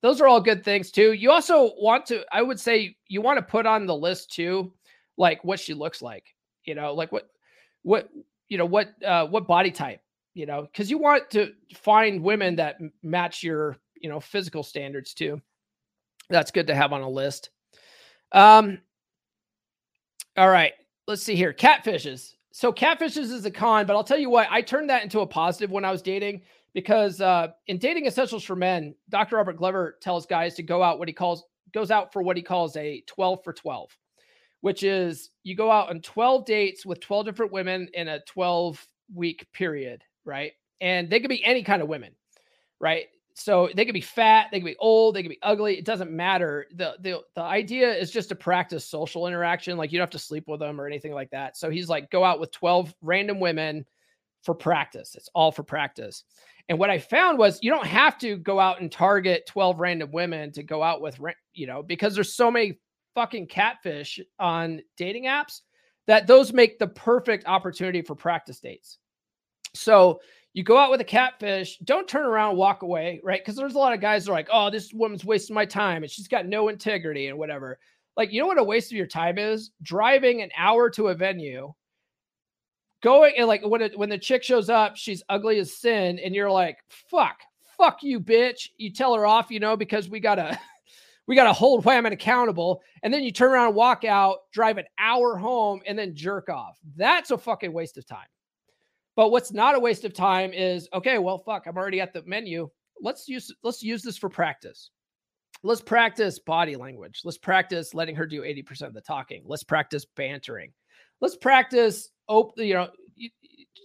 those are all good things too. You also want to, I would say, you want to put on the list too, like what she looks like. You know, like what, what, you know, what, uh, what body type. You know, because you want to find women that match your, you know, physical standards too. That's good to have on a list. Um. All right, let's see here. Catfishes. So catfishes is a con, but I'll tell you what, I turned that into a positive when I was dating because uh, in dating essentials for men, Dr. Robert Glover tells guys to go out what he calls goes out for what he calls a 12 for 12, which is you go out on 12 dates with 12 different women in a 12 week period, right? And they could be any kind of women, right? So they could be fat, they could be old, they could be ugly. It doesn't matter. The the the idea is just to practice social interaction. Like you don't have to sleep with them or anything like that. So he's like, go out with 12 random women for practice. It's all for practice. And what I found was you don't have to go out and target 12 random women to go out with, you know, because there's so many fucking catfish on dating apps that those make the perfect opportunity for practice dates. So you go out with a catfish, don't turn around walk away, right? Because there's a lot of guys that are like, oh, this woman's wasting my time and she's got no integrity and whatever. Like, you know what a waste of your time is? Driving an hour to a venue, going and like when it, when the chick shows up, she's ugly as sin, and you're like, fuck, fuck you, bitch. You tell her off, you know, because we gotta we gotta hold Whammon accountable. And then you turn around and walk out, drive an hour home, and then jerk off. That's a fucking waste of time. But what's not a waste of time is okay, well, fuck, I'm already at the menu. Let's use let's use this for practice. Let's practice body language. Let's practice letting her do 80% of the talking. Let's practice bantering. Let's practice open, you know,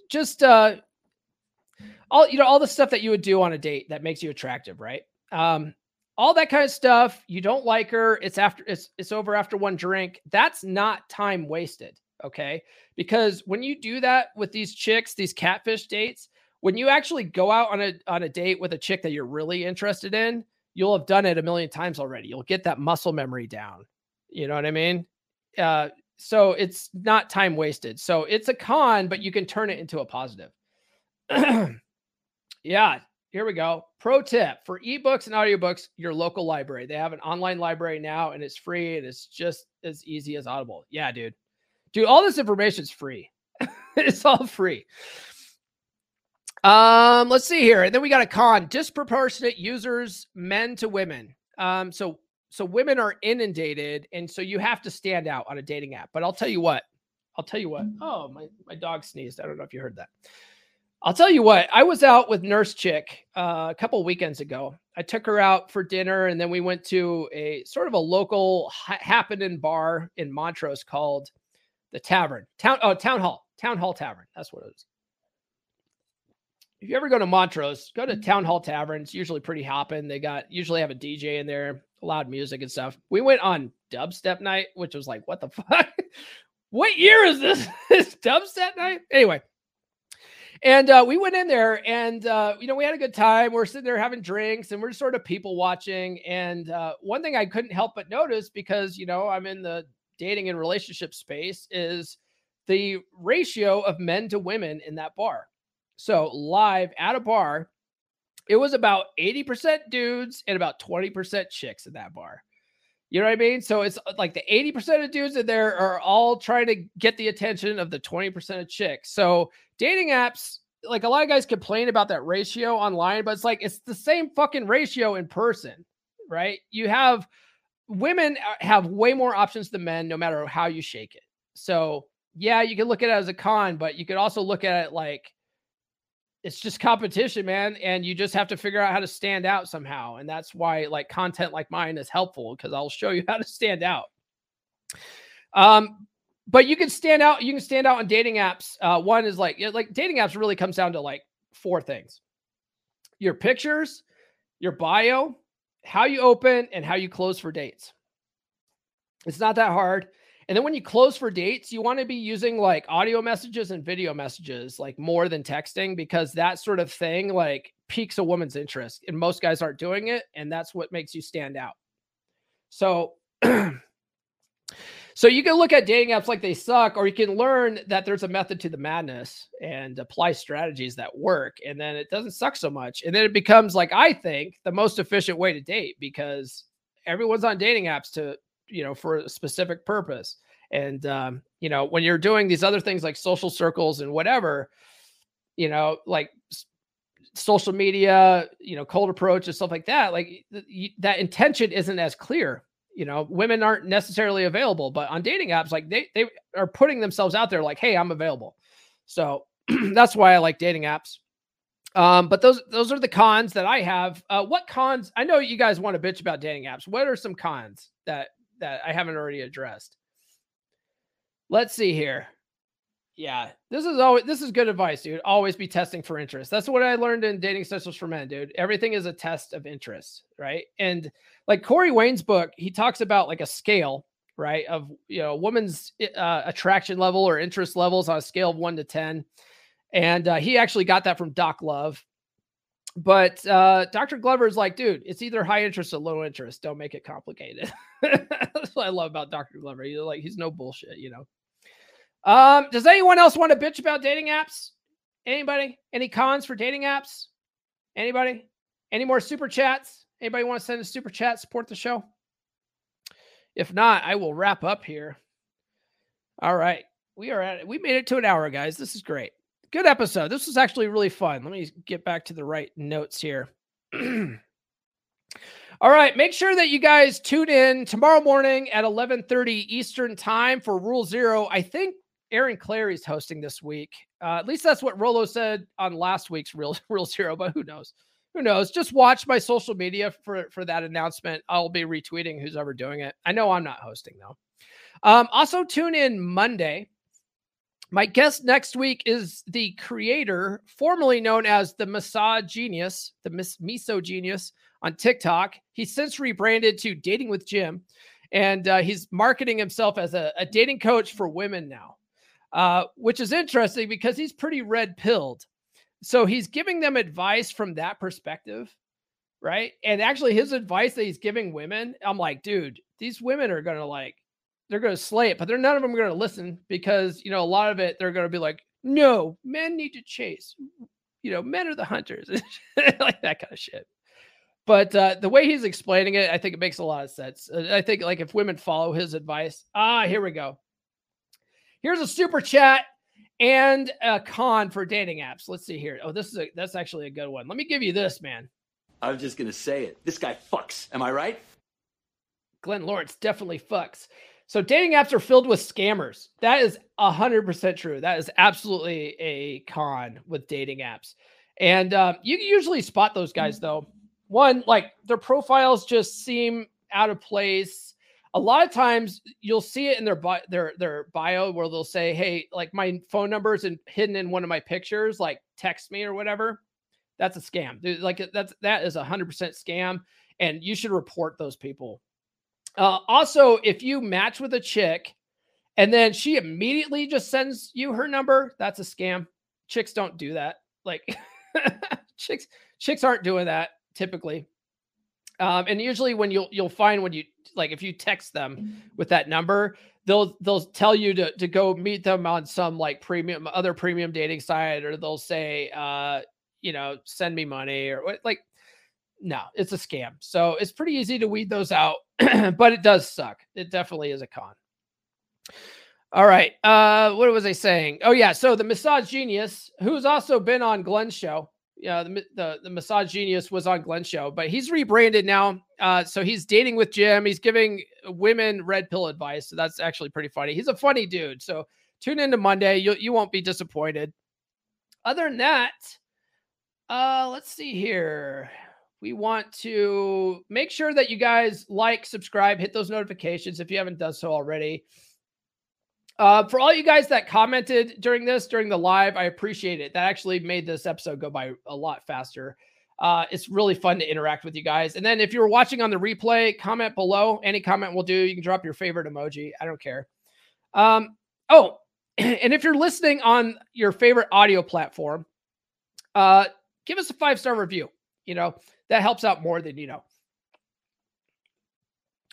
just uh all you know, all the stuff that you would do on a date that makes you attractive, right? Um, all that kind of stuff. You don't like her, it's after it's it's over after one drink. That's not time wasted. Okay. Because when you do that with these chicks, these catfish dates, when you actually go out on a on a date with a chick that you're really interested in, you'll have done it a million times already. You'll get that muscle memory down. You know what I mean? Uh, so it's not time wasted. So it's a con, but you can turn it into a positive. yeah, here we go. Pro tip for ebooks and audiobooks, your local library. They have an online library now and it's free and it's just as easy as Audible. Yeah, dude. Dude, all this information is free. it's all free. Um, let's see here. And then we got a con disproportionate users, men to women. Um, so so women are inundated, and so you have to stand out on a dating app. But I'll tell you what, I'll tell you what. Oh, my, my dog sneezed. I don't know if you heard that. I'll tell you what, I was out with Nurse Chick uh, a couple weekends ago. I took her out for dinner, and then we went to a sort of a local ha- happening bar in Montrose called the tavern, town, oh, town hall, town hall tavern. That's what it is. If you ever go to Montrose, go to. Town Hall Tavern. It's usually pretty hopping. They got usually have a DJ in there, loud music and stuff. We went on dubstep night, which was like, what the fuck? what year is this? this dubstep night? Anyway, and uh, we went in there and, uh, you know, we had a good time. We're sitting there having drinks and we're sort of people watching. And uh, one thing I couldn't help but notice because, you know, I'm in the dating and relationship space is the ratio of men to women in that bar. So, live at a bar, it was about 80% dudes and about 20% chicks in that bar. You know what I mean? So it's uh, like the 80% of dudes in there are all trying to get the attention of the 20% of chicks. So dating apps, like a lot of guys complain about that ratio online, but it's like it's the same fucking ratio in person, right? You have women uh, have way more options than men, no matter how you shake it. So, yeah, you can look at it as a con, but you could also look at it like it's just competition, man. And you just have to figure out how to stand out somehow. And that's why, like, content like mine is helpful because I'll show you how to stand out. Um, but you can stand out. You can stand out on dating apps. Uh, one is like, like dating apps really comes down to like four things: your pictures, your bio, how you open and how you close for dates. It's not that hard. And then when you close for dates, you want to be using like audio messages and video messages, like more than texting, because that sort of thing like piques a woman's interest. And most guys aren't doing it. And that's what makes you stand out. So, So you can look at dating apps like they suck, or you can learn that there's a method to the madness and apply strategies that work. And then it doesn't suck so much. And then it becomes like I think the most efficient way to date because everyone's on dating apps to, you know, for a specific purpose. And um, you know, when you're doing these other things like social circles and whatever, you know, like social media, you know, cold approach and stuff like that, like th- that intention isn't as clear. You know, women aren't necessarily available, but on dating apps, like they they are putting themselves out there, like, hey, I'm available. So that's why I like dating apps. Um, but those those are the cons that I have. Uh, what cons? I know you guys want to bitch about dating apps. What are some cons that that I haven't already addressed? Let's see here. Yeah, this is always this is good advice, dude. Always be testing for interest. That's what I learned in dating essentials for men, dude. Everything is a test of interest, right? And like Corey Wayne's book, he talks about like a scale, right, of you know, a woman's uh, attraction level or interest levels on a scale of one to ten. And uh, he actually got that from Doc Love. But uh, Dr. Glover is like, dude, it's either high interest or low interest. Don't make it complicated. That's what I love about Dr. Glover. He's like, he's no bullshit, you know. Um, does anyone else want to bitch about dating apps? Anybody? Any cons for dating apps? Anybody? Any more super chats? Anybody want to send a super chat, support the show? If not, I will wrap up here. All right. We are at it. We made it to an hour, guys. This is great. Good episode. This was actually really fun. Let me get back to the right notes here. All right, make sure that you guys tune in tomorrow morning at 11:30 Eastern Time for Rule 0. I think Aaron Clarey's hosting this week. Uh, at least that's what Rollo said on last week's Real Real Zero, but who knows? Who knows? Just watch my social media for for that announcement. I'll be retweeting who's ever doing it. I know I'm not hosting though. Um, also tune in Monday. My guest next week is the creator, formerly known as the Massage Genius, the Miss Miso Genius on TikTok. He's since rebranded to Dating with Jim, and uh, he's marketing himself as a, a dating coach for women now uh, which is interesting because he's pretty red pilled. So he's giving them advice from that perspective, right? And actually, his advice that he's giving women, I'm like, dude, these women are gonna like, they're gonna slay it, but they're none of them gonna listen because you know a lot of it they're gonna be like, no, men need to chase. You know, men are the hunters, like that kind of shit. But uh, the way he's explaining it, I think it makes a lot of sense. I think like if women follow his advice, ah, here we go. Here's a super chat and a con for dating apps. Let's see here. Oh, this is a that's actually a good one. Let me give you this, man. I was just gonna say it. This guy fucks. Am I right? Glenn Lawrence definitely fucks. So dating apps are filled with scammers. That is hundred percent true. That is absolutely a con with dating apps, and um, you can usually spot those guys though. One, like their profiles just seem out of place a lot of times you'll see it in their bio, their their bio where they'll say, "Hey, like my phone number is in, hidden in one of my pictures, like text me or whatever." That's a scam. Dude, like that's that is a hundred percent scam, and you should report those people. Uh, also, if you match with a chick and then she immediately just sends you her number, that's a scam. Chicks don't do that. Like chicks chicks aren't doing that typically. Um, and usually when you'll you'll find when you like if you text them with that number, they'll they'll tell you to to go meet them on some like premium other premium dating site, or they'll say, uh, you know, send me money or what like no, it's a scam. So it's pretty easy to weed those out, but it does suck. It definitely is a con. All right. Uh, what was I saying? Oh yeah. So the massage genius, who's also been on Glenn's show, yeah, the, the the massage genius was on Glenn show, but he's rebranded now. Uh, so he's dating with Jim. He's giving women red pill advice. So that's actually pretty funny. He's a funny dude. So tune into Monday. You you won't be disappointed. Other than that, uh, let's see here. We want to make sure that you guys like, subscribe, hit those notifications if you haven't done so already. Uh, for all you guys that commented during this, during the live, I appreciate it. That actually made this episode go by a lot faster. Uh, it's really fun to interact with you guys. And then if you're watching on the replay, comment below. Any comment will do. You can drop your favorite emoji. I don't care. Um, oh, and if you're listening on your favorite audio platform, uh, give us a five star review. You know, that helps out more than you know.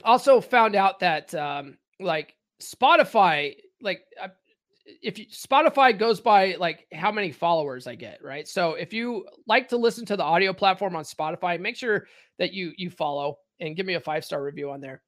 Also, found out that um, like Spotify, like if you, Spotify goes by like how many followers I get, right? So if you like to listen to the audio platform on Spotify, make sure that you you follow and give me a five star review on there.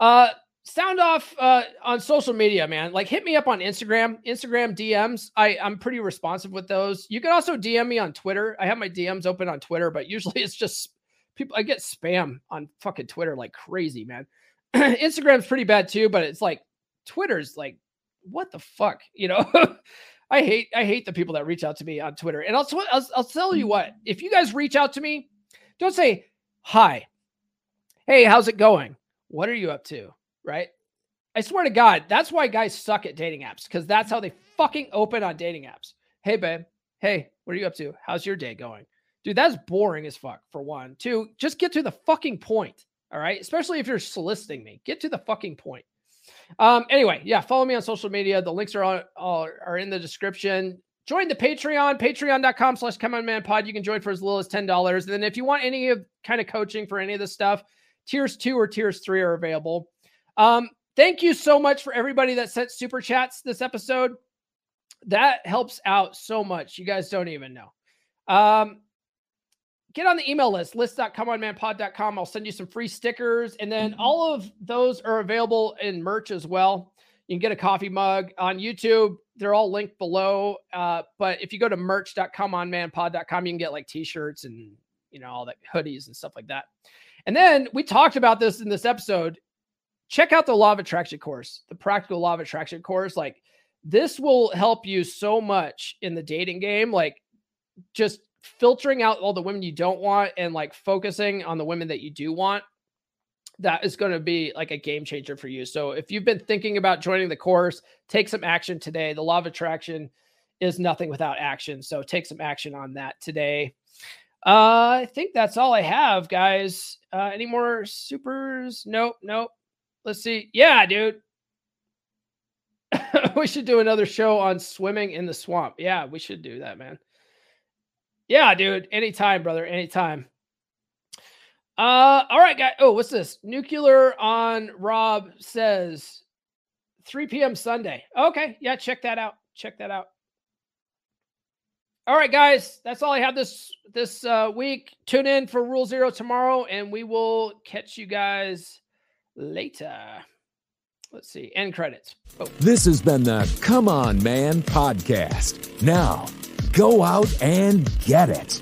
Uh, sound off uh, on social media, man. Like hit me up on Instagram, Instagram DMs. I I'm pretty responsive with those. You can also DM me on Twitter. I have my DMs open on Twitter, but usually it's just people. I get spam on fucking Twitter like crazy, man. Instagram's pretty bad too, but it's like Twitter's like what the fuck, you know. I hate I hate the people that reach out to me on Twitter. And I'll, I'll I'll tell you what, mm. if you guys reach out to me, don't say hi. Hey, how's it going? What are you up to? Right? I swear to God, that's why guys suck at dating apps because that's how they fucking open on dating apps. Hey, babe. Hey, what are you up to? How's your day going? Dude, that's boring as fuck, for one. Two, just get to the fucking point. All right. Especially if you're soliciting me, get to the fucking point. Um, anyway, yeah, follow me on social media. The links are all, all are in the description. Join the Patreon, patreon.com slash come on man pod. You can join for as little as $10. And then if you want any of kind of coaching for any of this stuff, tiers two or tiers three are available. Um, thank you so much for everybody that sent super chats this episode. That helps out so much. You guys don't even know. Um, get on the email list, list.comeonmanpod.com. I'll send you some free stickers. And then mm-hmm. all of those are available in merch as well. You can get a coffee mug on YouTube. They're all linked below. Uh, but if you go to merch.comeonmanpod.com, you can get like t-shirts and you know all that hoodies and stuff like that. And then we talked about this in this episode. Check out the law of attraction course, the practical law of attraction course. Like this will help you so much in the dating game. Like just filtering out all the women you don't want and like focusing on the women that you do want that is going to be like a game changer for you. So if you've been thinking about joining the course, take some action today. The law of attraction is nothing without action. So take some action on that today. Uh, I think that's all I have, guys. Uh, any more supers? Nope, nope. Let's see. Yeah, dude. we should do another show on swimming in the swamp. Yeah, we should do that, man. Yeah, dude. Anytime, brother. Anytime. Uh, all right, guy. Oh, what's this? Nuclear on Rob says 3 p.m. Sunday. Okay, yeah, check that out. Check that out. All right, guys. That's all I have this this uh, week. Tune in for Rule Zero tomorrow, and we will catch you guys later. Let's see. End credits. Oh. This has been the Come On Man podcast. Now Go out and get it.